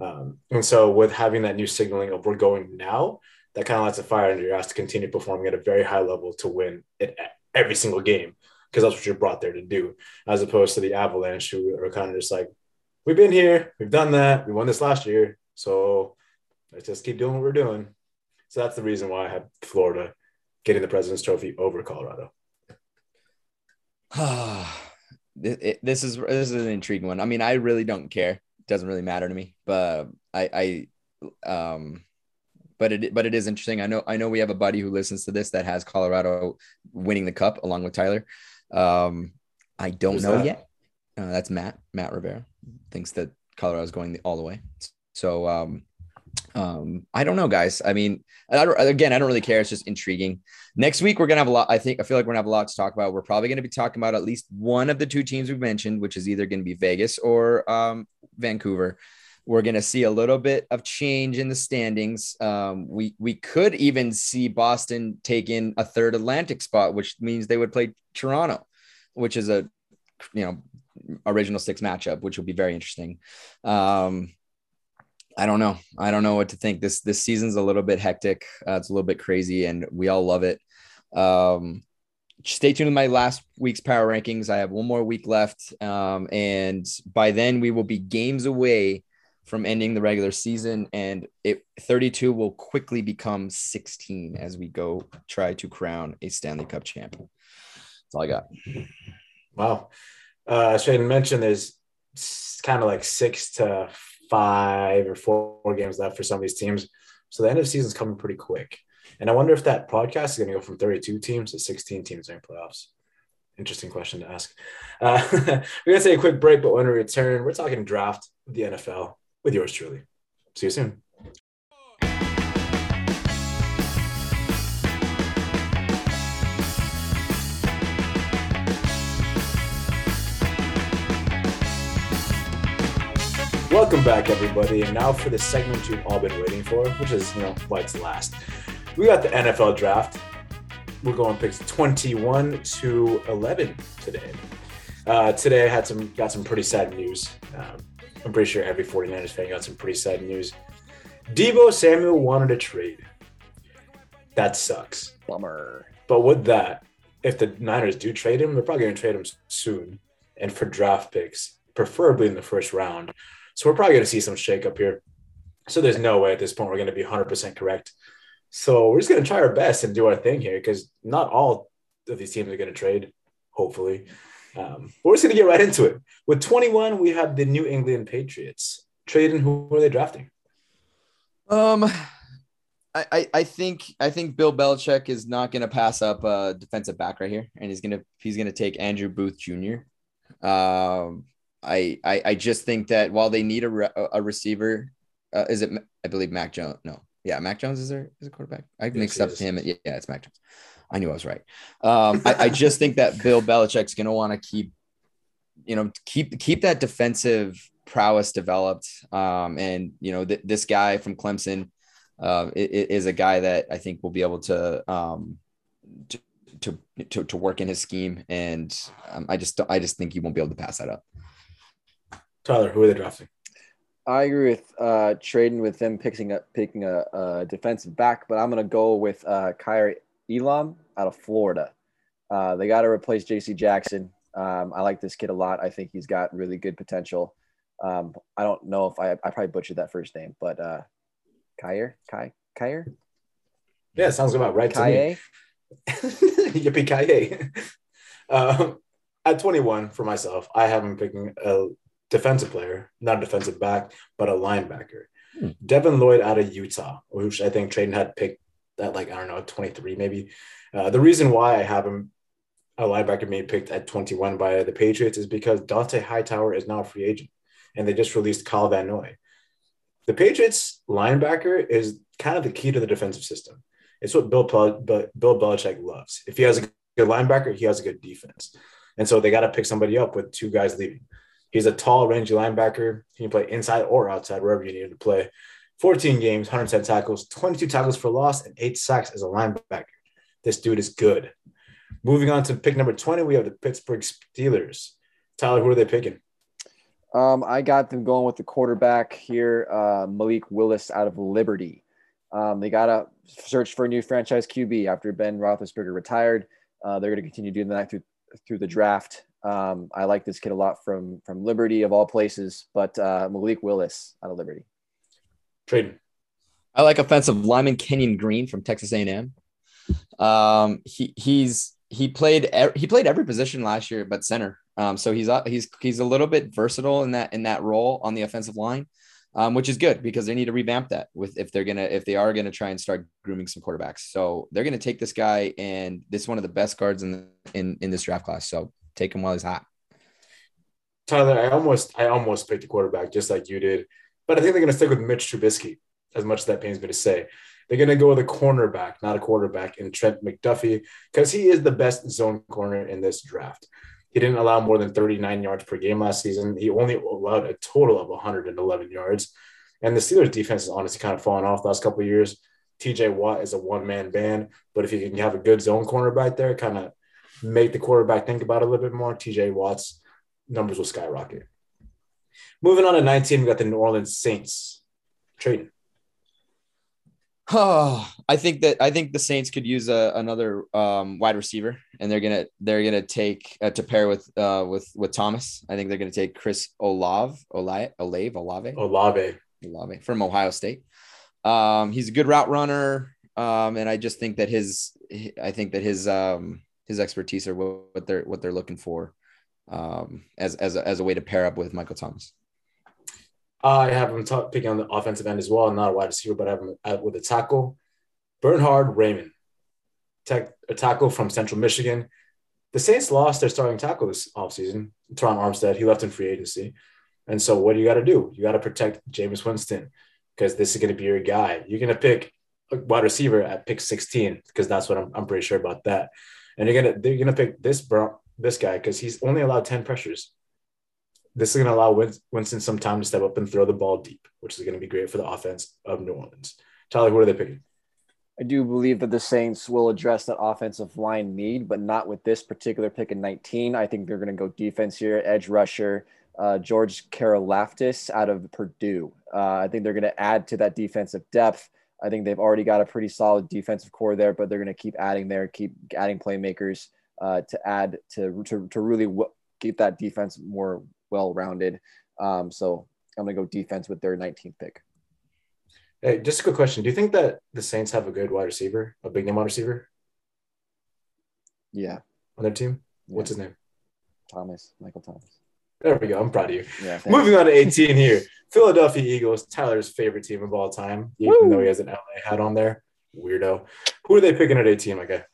Um, and so, with having that new signaling of we're going now, that kind of lights a fire under your ass to continue performing at a very high level to win it every single game because that's what you're brought there to do, as opposed to the Avalanche, who are kind of just like, we've been here, we've done that, we won this last year, so let's just keep doing what we're doing. So that's the reason why I have Florida getting the President's Trophy over Colorado. (sighs) This is this is an intriguing one. I mean, I really don't care. It doesn't really matter to me. But I I um but it but it is interesting. I know I know we have a buddy who listens to this that has Colorado winning the cup along with Tyler. Um I don't Who's know that? yet. Uh, that's Matt. Matt Rivera thinks that Colorado is going all the way. So um um, I don't know, guys. I mean, I again, I don't really care. It's just intriguing. Next week, we're gonna have a lot. I think I feel like we're gonna have a lot to talk about. We're probably gonna be talking about at least one of the two teams we've mentioned, which is either gonna be Vegas or um, Vancouver. We're gonna see a little bit of change in the standings. Um, we we could even see Boston take in a third Atlantic spot, which means they would play Toronto, which is a you know original six matchup, which will be very interesting. Um, I don't know. I don't know what to think. This this season's a little bit hectic. Uh, it's a little bit crazy, and we all love it. Um, stay tuned with my last week's power rankings. I have one more week left, um, and by then we will be games away from ending the regular season, and it 32 will quickly become 16 as we go try to crown a Stanley Cup champion. That's all I got. Wow. Uh, Shane mentioned there's kind of like six to five or four games left for some of these teams. So the end of the season is coming pretty quick. And I wonder if that podcast is going to go from 32 teams to 16 teams in playoffs. Interesting question to ask. Uh, (laughs) we're going to take a quick break, but when we return, we're talking draft the NFL with yours truly. See you soon. Welcome back, everybody. And now for the segment you've all been waiting for, which is, you know, why it's last. We got the NFL draft. We're going picks 21 to 11 today. Uh, today I had some got some pretty sad news. Um, I'm pretty sure every 49ers fan got some pretty sad news. Deebo Samuel wanted a trade. That sucks. Bummer. But with that, if the Niners do trade him, they're probably going to trade him soon and for draft picks, preferably in the first round. So we're probably going to see some shakeup here. So there's no way at this point we're going to be 100% correct. So we're just going to try our best and do our thing here because not all of these teams are going to trade, hopefully. Um, but we're just going to get right into it. With 21, we have the New England Patriots Traden. Who are they drafting? Um, I, I, think I think Bill Belichick is not going to pass up a defensive back right here, and he's gonna he's gonna take Andrew Booth Jr. Um, I, I I just think that while they need a, re- a receiver, uh, is it I believe Mac Jones? No, yeah, Mac Jones is there is a quarterback. I mixed up him. Yeah, yeah, it's Mac Jones. I knew I was right. Um, I, I just think that Bill Belichick's going to want to keep, you know, keep keep that defensive prowess developed. Um, and you know, th- this guy from Clemson uh, is a guy that I think will be able to um, to, to to to work in his scheme. And um, I just I just think he won't be able to pass that up. Tyler, who are they drafting? I agree with uh, trading with them picking up picking a, a defensive back, but I'm going to go with uh, Kaiir Elam out of Florida. Uh, they got to replace J.C. Jackson. Um, I like this kid a lot. I think he's got really good potential. Um, I don't know if I I probably butchered that first name, but uh, Kaiir Kai Kaiir. Yeah, sounds about right Kaye? to me. (laughs) Yippee ki (laughs) um, At 21, for myself, I have him picking a defensive player, not a defensive back, but a linebacker. Hmm. Devin Lloyd out of Utah, which I think Traden had picked at like, I don't know, 23 maybe. Uh, the reason why I have him, a linebacker being picked at 21 by the Patriots, is because Dont'a Hightower is now a free agent and they just released Kyle Van Noy. The Patriots linebacker is kind of the key to the defensive system. It's what Bill, Bill Belichick loves. If he has a good linebacker, he has a good defense. And so they got to pick somebody up with two guys leaving. He's a tall, rangy linebacker. He can play inside or outside, wherever you need him to play. 14 games, 110 tackles, 22 tackles for loss, and eight sacks as a linebacker. This dude is good. Moving on to pick number 20, we have the Pittsburgh Steelers. Tyler, who are they picking? Um, I got them going with the quarterback here, uh, Malik Willis out of Liberty. Um, they got to search for a new franchise QB after Ben Roethlisberger retired. Uh, they're going to continue doing that through through the draft. Um, I like this kid a lot from from Liberty of all places, but uh, Malik Willis out of Liberty. Traden. I like offensive lineman Kenyon Green from Texas A&M. Um, he he's he played he played every position last year, but center. Um, so he's he's he's a little bit versatile in that in that role on the offensive line, um, which is good because they need to revamp that with if they're gonna if they are gonna try and start grooming some quarterbacks. So they're gonna take this guy, and this is one of the best guards in the, in in this draft class. So take him while he's hot. Tyler, I almost I almost picked the quarterback just like you did, but I think they're gonna stick with Mitch Trubisky. as much as that pains me to say. They're going to go with a cornerback, not a quarterback, in Trent McDuffie because he is the best zone corner in this draft. He didn't allow more than 39 yards per game last season. He only allowed a total of 111 yards. And the Steelers' defense has honestly kind of fallen off the last couple of years. TJ Watt is a one man band, but if you can have a good zone cornerback there, kind of make the quarterback think about it a little bit more, TJ Watt's numbers will skyrocket. Moving on to 19, we got the New Orleans Saints Traden. Oh, I think that I think the Saints could use a, another um, wide receiver, and they're gonna they're gonna take uh, to pair with uh, with with Thomas. I think they're gonna take Chris Olave Olave Olave Olave Olave. Olave from Ohio State. Um, he's a good route runner, um, and I just think that his I think that his um, his expertise or what, what they're what they're looking for um, as as a, as a way to pair up with Michael Thomas. I have him t- picking on the offensive end as well, not a wide receiver, but I have him at, with a tackle. Bernhard Raimann, tech, a tackle from Central Michigan. The Saints lost their starting tackle this offseason, Terron Armstead. He left in free agency. And so, what do you got to do? You got to protect Jameis Winston because this is going to be your guy. You're going to pick a wide receiver at pick 16 because that's what I'm, I'm pretty sure about that. And you're gonna they're gonna pick this bro, this guy because he's only allowed 10 pressures. This is to allow Winston some time to step up and throw the ball deep, which is to be great for the offense of New Orleans. Tyler, what are they picking? I do believe that the Saints will address that offensive line need, but not with this particular pick in 19. I think they're going to go defense here, edge rusher, uh, George Karlaftis out of Purdue. Uh, I think they're going to add to that defensive depth. I think they've already got a pretty solid defensive core there, but they're going to keep adding there, keep adding playmakers uh, to add to, to, to really w- keep that defense more well rounded. Um, so I'm going to go defense with their 19th pick. Hey, just a quick question. Do you think that the Saints have a good wide receiver, a big name wide receiver? Yeah. On their team? What's Yeah. his name? Thomas, Michael Thomas. There we go. I'm proud of you. Yeah. thanks. Moving on to 18 here. Philadelphia Eagles, Tyler's favorite team of all time, even Woo! though he has an LA hat on there. Weirdo. Who are they picking at 18, my guy?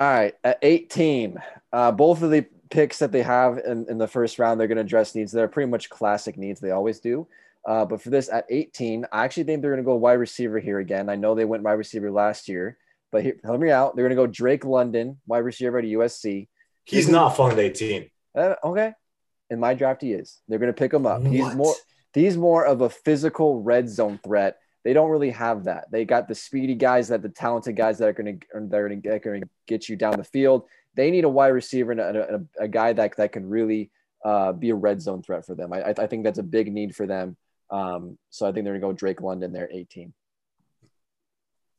All right, at 18, uh, both of the picks that they have in, in the first round, they're going to address needs. They're pretty much classic needs. They always do. Uh, but for this at 18, I actually think they're going to go wide receiver here again. I know they went wide receiver last year, but here, help me out. They're going to go Drake London, wide receiver at USC. He's not falling to 18. Uh, okay. In my draft, he is. They're going to pick him up. He's more. He's more of a physical red zone threat. They don't really have that. They got the speedy guys, that the talented guys that are going to they're going to get you down the field. They need a wide receiver and a, a, a guy that that can really uh, be a red zone threat for them. I, I think that's a big need for them. Um, so I think they're going to go Drake London there, 18.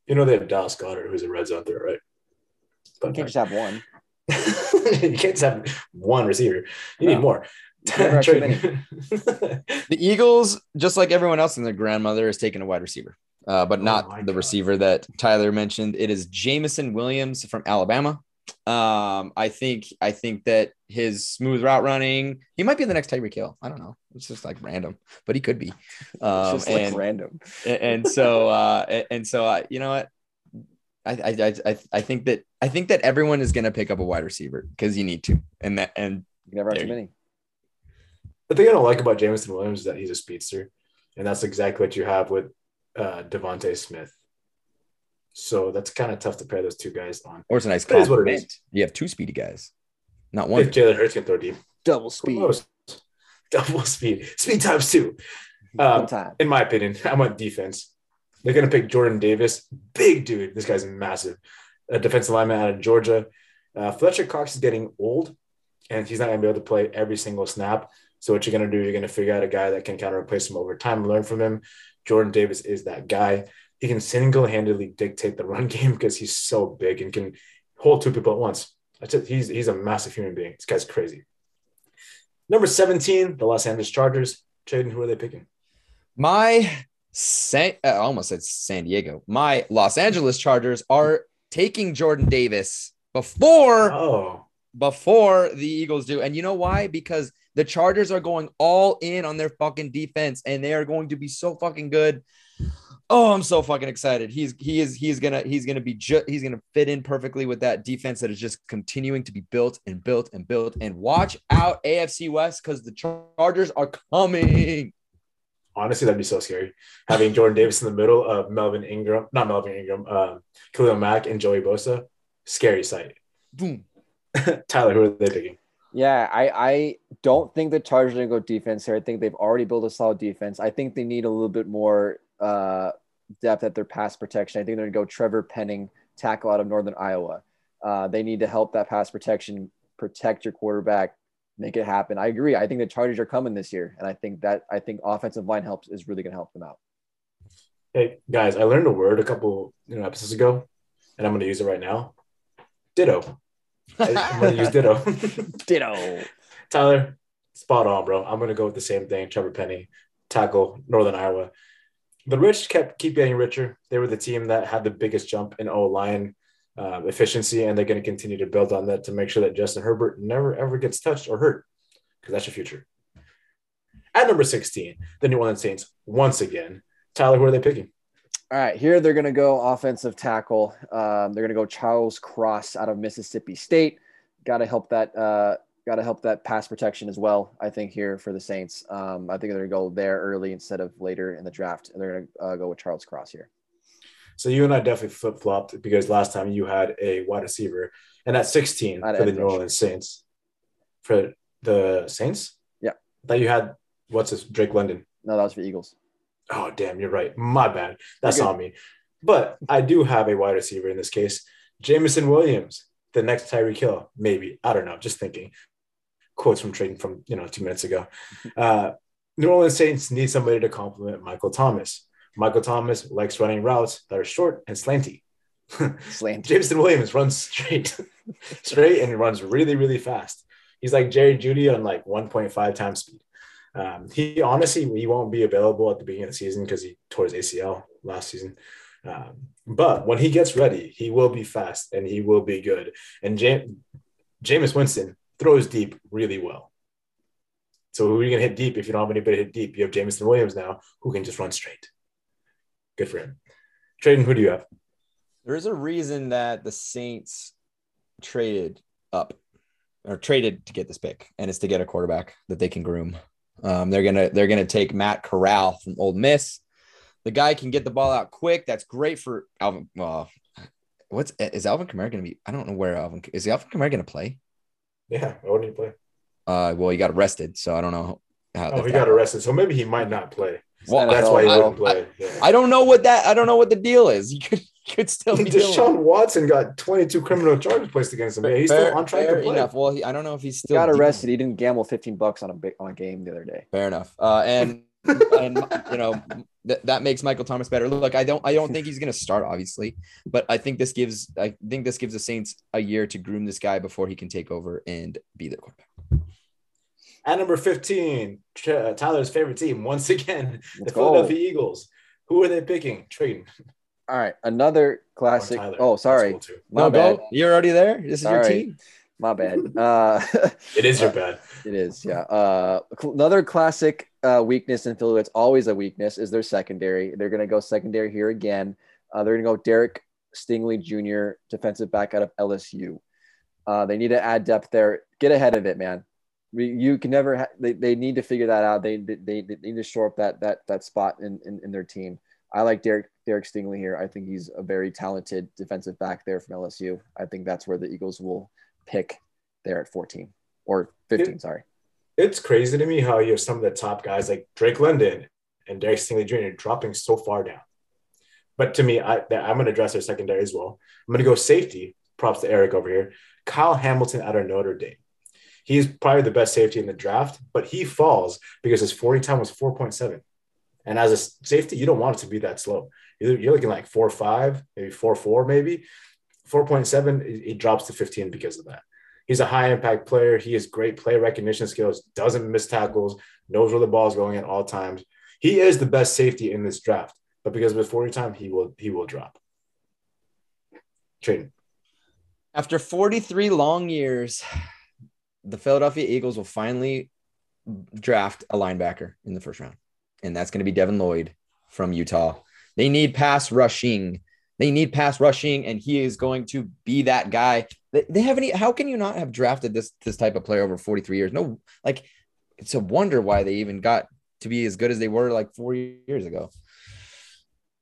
You know they have Dallas Goedert, who's a red zone there, right? You can't just have one. (laughs) you can't just have one receiver. You No. need more. too Trade- (laughs) The Eagles, just like everyone else and their grandmother, is taking a wide receiver, uh, but Oh not my the God. receiver that Tyler mentioned. It is Jameson Williams from Alabama. Um, I think I think that his smooth route running, he might be the next Tyreek Hill. I don't know. It's just like random, but he could be. (laughs) It's Um, just like and, random. and and so uh, and- and so uh, you know what. I, I, I- I, I think that I think that everyone is going to pick up a wide receiver because you need to, and that and You never have too many. The thing I don't like about Jameson Williams is that he's a speedster, and that's exactly what you have with uh, DeVonta Smith. So that's kind of tough to pair those two guys on. or it's a nice It is what it compliment. You have two speedy guys, not one. If Jalen Hurts can throw deep, Double speed. knows? double (laughs) speed, speed times two. Um, time. in my opinion, (laughs) I'm on defense. They're going to pick Jordan Davis, big dude. This guy's massive. A defensive lineman out of Georgia. Uh, Fletcher Cox is getting old, and he's not going to be able to play every single snap. So what you're going to do, you're going to figure out a guy that can kind of replace him over time, and learn from him. Jordan Davis is that guy. He can single-handedly dictate the (laughs) run game because he's so big and can hold two people at once. He's he's a massive human being. This guy's crazy. Number 17, the Los Angeles Chargers. Jaden, who are they picking? My San, uh, I almost said San Diego. My Los Angeles Chargers are taking Jordan Davis before Oh, before the Eagles do. And you know why? Because the Chargers are going all in on their fucking defense and they are going to be so fucking good. Oh, I'm so fucking excited. He's he is he's gonna he's gonna be ju- he's gonna fit in perfectly with that defense that is just continuing to be built and built and built. And watch out AFC West because the Chargers are coming. Honestly, that'd be so scary. Having Jordan Davis in the middle of Melvin Ingram, not Melvin Ingram, um, Khalil Mack and Joey Bosa. Scary sight. Boom. (laughs) Tyler, who are they picking? Yeah, I, I don't think the Chargers are going to go defense here. I think they've already built a solid defense. I think they need a little bit more uh, depth at their pass protection. I think they're going to go Trevor Penning, tackle out of Northern Iowa. Uh, they need to help that pass protection, protect your quarterback, make it happen. I agree. I think the Chargers are coming this year, and I think that I think offensive line helps is really going to help them out. Hey guys, I learned a word a couple you know episodes ago, and I'm going to use it right now. Ditto. I'm going to use ditto. (laughs) Ditto. Tyler, spot on, bro. I'm gonna go with the same thing. Trevor Penny, tackle Northern Iowa. The rich kept keep getting richer. They were the team that had the biggest jump in O line uh, efficiency, and they're going to continue to build on that to make sure that Justin Herbert never ever gets touched or hurt, because that's your future. At number 16, the New Orleans Saints once again. Tyler, who are they picking? All right, here they're going to go offensive tackle. Um, they're going to go Charles Cross out of Mississippi State. Got to help that. Uh, Got to help that pass protection as well. I think here for the Saints. Um, I think they're going to go there early instead of later in the draft, and they're going to uh, go with Charles Cross here. So you and I definitely flip flopped because last time you had a wide receiver, and at 16 I for the New. Orleans Saints. For the Saints? Yeah. That you had what's this Drake London. No, that was for Eagles. Oh damn, you're right. My bad. That's on me. But I do have a wide receiver in this case. Jameson Williams, the next Tyreek Hill, maybe. I don't know. Just thinking. Quotes from Traden from you know two minutes ago. (laughs) Uh, New Orleans Saints need somebody to complement Michael Thomas. Michael Thomas likes running routes that are short and slanty. Slant. (laughs) Jameson Williams runs straight, (laughs) straight, and he runs really, really fast. He's like Jerry Jeudy on like 1.5 times speed. Um, he honestly he won't be available at the beginning of the season because he tore his ACL last season. Um, but when he gets ready, he will be fast and he will be good. And Jam- Jameis Winston throws deep really well. So who are you gonna hit deep if you don't have anybody to hit deep? You have Jameson Williams now who can just run straight. Good for him. Traden, who do you have? There's a reason that the Saints traded up or traded to get this pick, and it's to get a quarterback that they can groom. Um, they're gonna they're gonna take Matt Corral from Ole Miss. The guy can get the ball out quick. That's great for Alvin. Well, what's is Alvin Kamara gonna be? I don't know where Alvin is. Alvin Kamara gonna play? Yeah, why wouldn't he play? Uh, well, he got arrested, so I don't know how. Oh, he that- got arrested, so maybe he might not play. Well, That's why he I- wouldn't play. Yeah. I don't know what that. I don't know what the deal is. (laughs) He could he could still be dealing. Deshaun Watson got 22 criminal charges placed against him. Yeah, he's Fair- still on track to play. enough. Well, he, I don't know if he's He still got dealing- arrested. He didn't gamble 15 bucks on a big on a game the other day. Fair enough. Uh, and and you know th- that makes Michael Thomas better. Look, I don't I don't think he's going to start obviously, but I think this gives I think this gives the Saints a year to groom this guy before he can take over and be their quarterback. At number 15, uh, Tyler's favorite team, once again, the Let's go. Philadelphia Eagles. Who are they picking? Traden. All right, another classic. Oh, sorry, That's cool my no, bad. go. You're already there. This is your Sorry. team. My bad. Uh, (laughs) It is your bad. It is, yeah. Uh, another classic uh, weakness in Philly. It's always a weakness. Is their secondary? They're going to go secondary here again. Uh, they're going to go Derek Stingley Jr., defensive back out of LSU. Uh, they need to add depth there. Get ahead of it, man. You can never. Ha- they, they need to figure that out. They, they, they need to shore up that that that spot in, in, in their team. I like Derek Derek Stingley here. I think he's a very talented defensive back there from LSU. I think that's where the Eagles will pick there at 14 or 15. sorry. It's crazy to me how you have some of the top guys like Drake London and Derek Stingley Jr. dropping so far down. But to me, I, I'm going to address their secondary as well. I'm going to go safety. Props to Eric over here. Kyle Hamilton out of Notre Dame. He's probably the best safety in the draft, but he falls because his 40 time was 4.7. And as a safety, you don't want it to be that slow. You're, looking like 4.5, maybe 4.4, maybe. 4.7, he- he drops to 15 because of that. He's a high impact player. He has great play recognition skills, doesn't miss tackles, knows where the ball is going at all times. He is the best safety in this draft, but because of his 40 time, he will he will drop. Traden. After 43 long years, the Philadelphia Eagles will finally draft a linebacker in the first round. And that's going to be Devin Lloyd from Utah. They need pass rushing. They need pass rushing, and he is going to be that guy. They, they haven't. e- How can you not have drafted this this type of player over 43 years? No, like it's a wonder why they even got to be as good as they were like four years ago.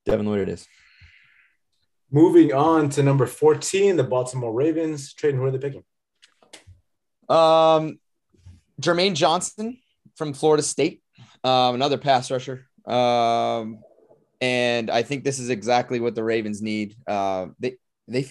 Devin Lloyd, it is. Moving on to number 14, the Baltimore Ravens. Traden who are they picking? Um, Jermaine Johnson from Florida State, um, another pass rusher. Um, and I think this is exactly what the Ravens need. Uh, they they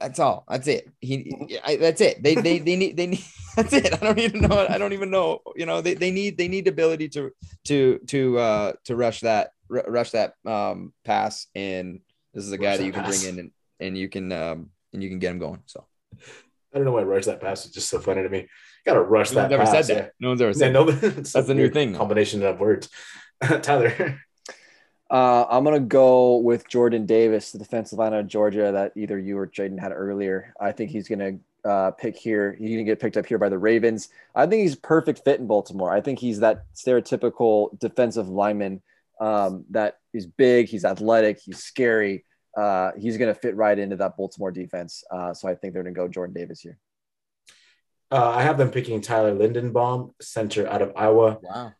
that's all. That's it. He I, that's it. They they they need they need (laughs) that's it. I don't even know. I don't even know. You know, they, they need they need ability to to to uh to rush that rush that um pass and this is a guy that you can bring in and, and you can um and you can get him going. So I don't know why rush that pass is just so funny to me. Gotta rush no that one's ever pass. said that. No one's ever Yeah, said no, that. (laughs) That's a new thing. Combination of words. (laughs) Tyler. Uh, I'm gonna go with Jordan Davis, the defensive line out of Georgia that either you or Jaden had earlier. I think he's gonna uh, pick here. He's gonna get picked up here by the Ravens. I think he's a perfect fit in Baltimore. I think he's that stereotypical defensive lineman um, that is big, he's athletic, he's scary. Uh, he's gonna fit right into that Baltimore defense. Uh, so I think they're gonna go Jordan Davis here. Uh, I have them picking Tyler Linderbaum, center out of Iowa. Wow.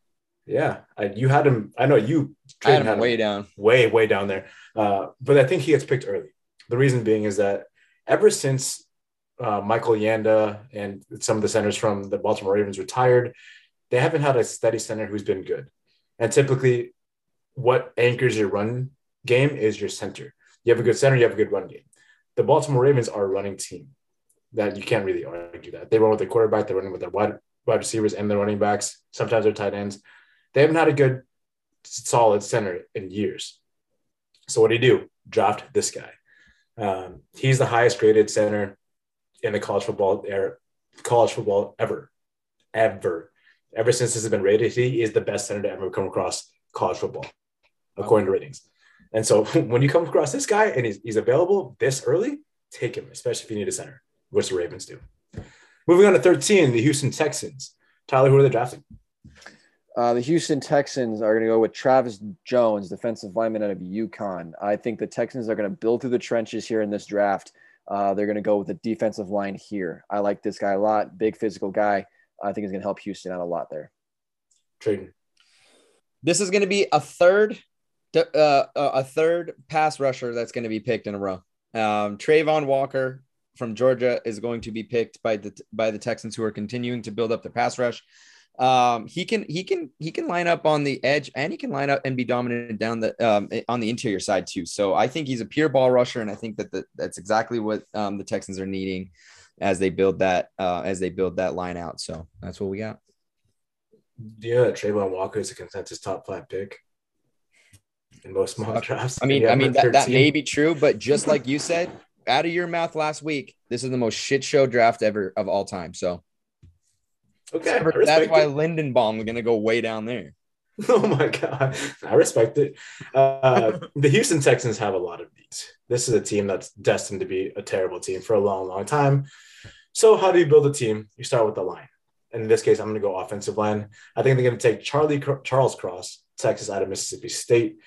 Yeah, I, you had him. I know you I had Traden him way down. way, way down there. Uh, but I think he gets picked early. The reason being is that ever since uh, Michael Yanda and some of the centers from the Baltimore Ravens retired, they haven't had a steady center who's been good. And typically, what anchors your run game is your center. You have a good center, you have a good run game. The Baltimore Ravens are a running team. That you can't really argue that they run with their quarterback, they're running with their wide wide receivers and their running backs. Sometimes they're tight ends. They haven't had a good solid center in years. So what do you do? Draft this guy. Um, he's the highest graded center in the college football era, college football ever, ever, ever since this has been rated. He is the best center to ever come across college football, according to ratings. And so (laughs) when you come across this guy and he's, he's available this early, take him, especially if you need a center, which the Ravens do. Moving on to 13, the Houston Texans. Tyler, who are they drafting? Uh, the Houston Texans are going to go with Travis Jones, defensive lineman out of UConn. I think the Texans are going to build through the trenches here in this draft. Uh, they're going to go with the defensive line here. I like this guy a lot. Big physical guy. I think he's going to help Houston out a lot there. Traden. This is going to be a third, uh, a third pass rusher that's going to be picked in a row. Um, Travon Walker from Georgia is going to be picked by the by the Texans, who are continuing to build up the pass rush. Um, he can he can he can line up on the edge and he can line up and be dominant down the um, on the interior side too. So I think he's a pure ball rusher, and I think that the, that's exactly what um, the Texans are needing as they build that uh, as they build that line out. So that's what we got. Yeah, Travon Walker is a consensus top five pick in most mock drafts. I mean, I mean that, that may be true, but just like you (laughs) said, out of your mouth last week, this is the most shit show draft ever of all time. So Okay, I that's why it. Linderbaum is gonna go way down there. (laughs) Oh my god, I respect it. Uh, (laughs) the Houston Texans have a lot of needs. This is a team that's destined to be a terrible team for a long, long time. So, how do you build a team? You start with the line. And in this case, I'm going to go offensive line. I think they're going to take Charlie Charles Cross, Texas, out of Mississippi State.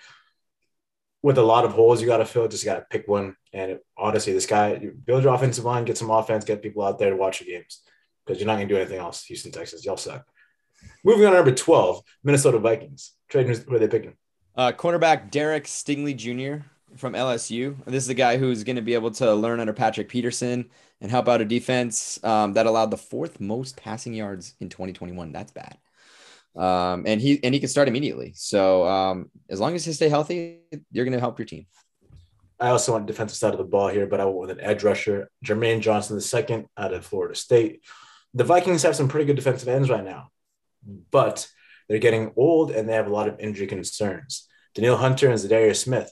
With a lot of holes you got to fill, just got to pick one. And honestly, this guy, you build your offensive line, get some offense, get people out there to watch your games because you're not going to do anything else. Houston Texans, y'all suck. Moving on to number 12, Minnesota Vikings. Traden, who are they picking? Uh, cornerback Derek Stingley Jr. from LSU. This is a guy who's going to be able to learn under Patrick Peterson and help out a defense um, that allowed the fourth most passing yards in 2021. That's bad. Um, and he and he can start immediately. So um, as long as he stay healthy, you're going to help your team. I also want defensive side of the ball here, but I went with an edge rusher, Jermaine Johnson the second out of Florida State. The Vikings have some pretty good defensive ends right now, but they're getting old and they have a lot of injury concerns. Danielle Hunter and Za'Darius Smith.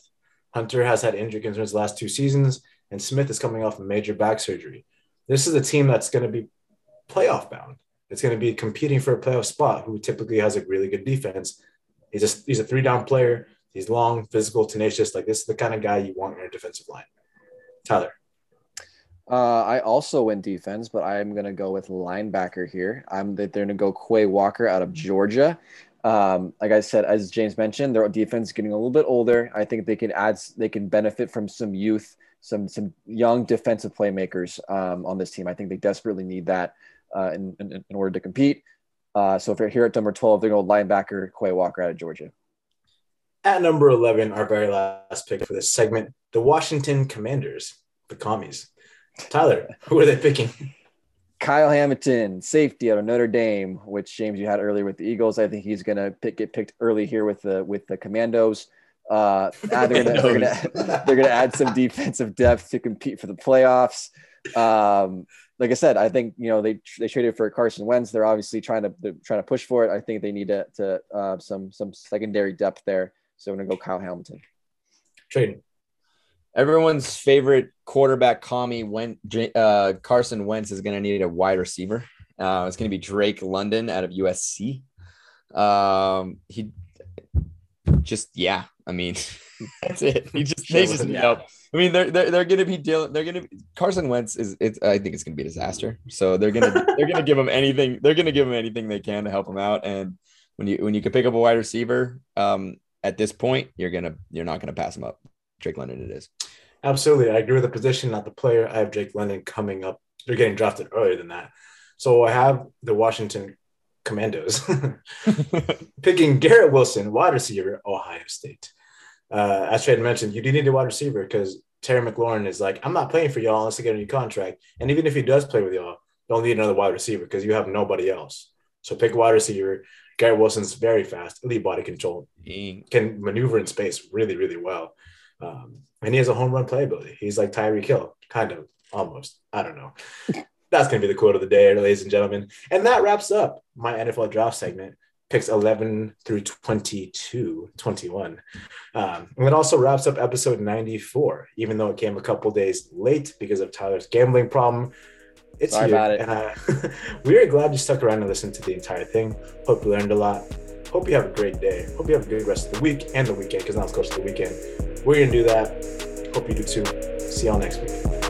Hunter has had injury concerns the last two seasons, and Smith is coming off a major back surgery. This is a team that's going to be playoff bound. It's going to be competing for a playoff spot. Who typically has a really good defense. He's a he's a three down player. He's long, physical, tenacious. Like this is the kind of guy you want in your defensive line. Tyler. Uh, I also went defense, but I'm going to go with linebacker here. I'm they're going to go Quay Walker out of Georgia. Um, like I said, as James mentioned, their defense is getting a little bit older. I think they can add, they can benefit from some youth, some some young defensive playmakers um, on this team. I think they desperately need that uh, in, in in order to compete. Uh, so if you're here at number 12, they're going to linebacker Quay Walker out of Georgia. At number 11, our very last pick for this segment, the Washington Commanders, the commies. Tyler, who are they picking? Kyle Hamilton, safety out of Notre Dame, which James you had earlier with the Eagles. I think he's going to pick, get picked early here with the with the Commandos. Uh, they're going to (laughs) they're gonna, add some defensive depth to compete for the playoffs. Um, like I said, I think you know they they traded for Carson Wentz. They're obviously trying to they're trying to push for it. I think they need to, to uh, some some secondary depth there. So I'm going to go Kyle Hamilton. Traden. Everyone's favorite quarterback, commie Went, uh, Carson Wentz is going to need a wide receiver. Uh, it's going to be Drake London out of USC. Um, he just, yeah, I mean, (laughs) that's it. He just, they just need help. I mean, they're they're, they're going to be dealing. They're going to Carson Wentz is. It's. I think it's going to be a disaster. So they're gonna (laughs) they're gonna give him anything. They're going to give him anything they can to help him out. And when you when you can pick up a wide receiver, um, at this point, you're gonna you're not gonna pass him up. Drake London, it is. Absolutely, I agree with the position, not the player. I have Drake London coming up. They're getting drafted earlier than that. So I have the Washington Commandos (laughs) (laughs) picking Garrett Wilson, wide receiver, Ohio State. Uh, as Trey mentioned, you do need a wide receiver because Terry McLaurin is like, I'm not playing for y'all unless I get a new contract. And even if he does play with y'all, you'll need another wide receiver because you have nobody else. So pick a wide receiver. Garrett Wilson's very fast, elite body control, he can maneuver in space really, really well. Um, and he has a home run playability. He's like Tyreek Kill, kind of, almost. I don't know. (laughs) That's going to be the quote of the day, ladies and gentlemen. And that wraps up my NFL draft segment, picks 11 through 22, 21. Um, and it also wraps up episode 94, even though it came a couple days late because of Tyler's gambling problem. It's Sorry here. it. And, uh, (laughs) we are glad you stuck around and listened to the entire thing. Hope you learned a lot. Hope you have a great day. Hope you have a good rest of the week and the weekend because now it's close to the weekend. We're going to do that. Hope you do too. See y'all next week.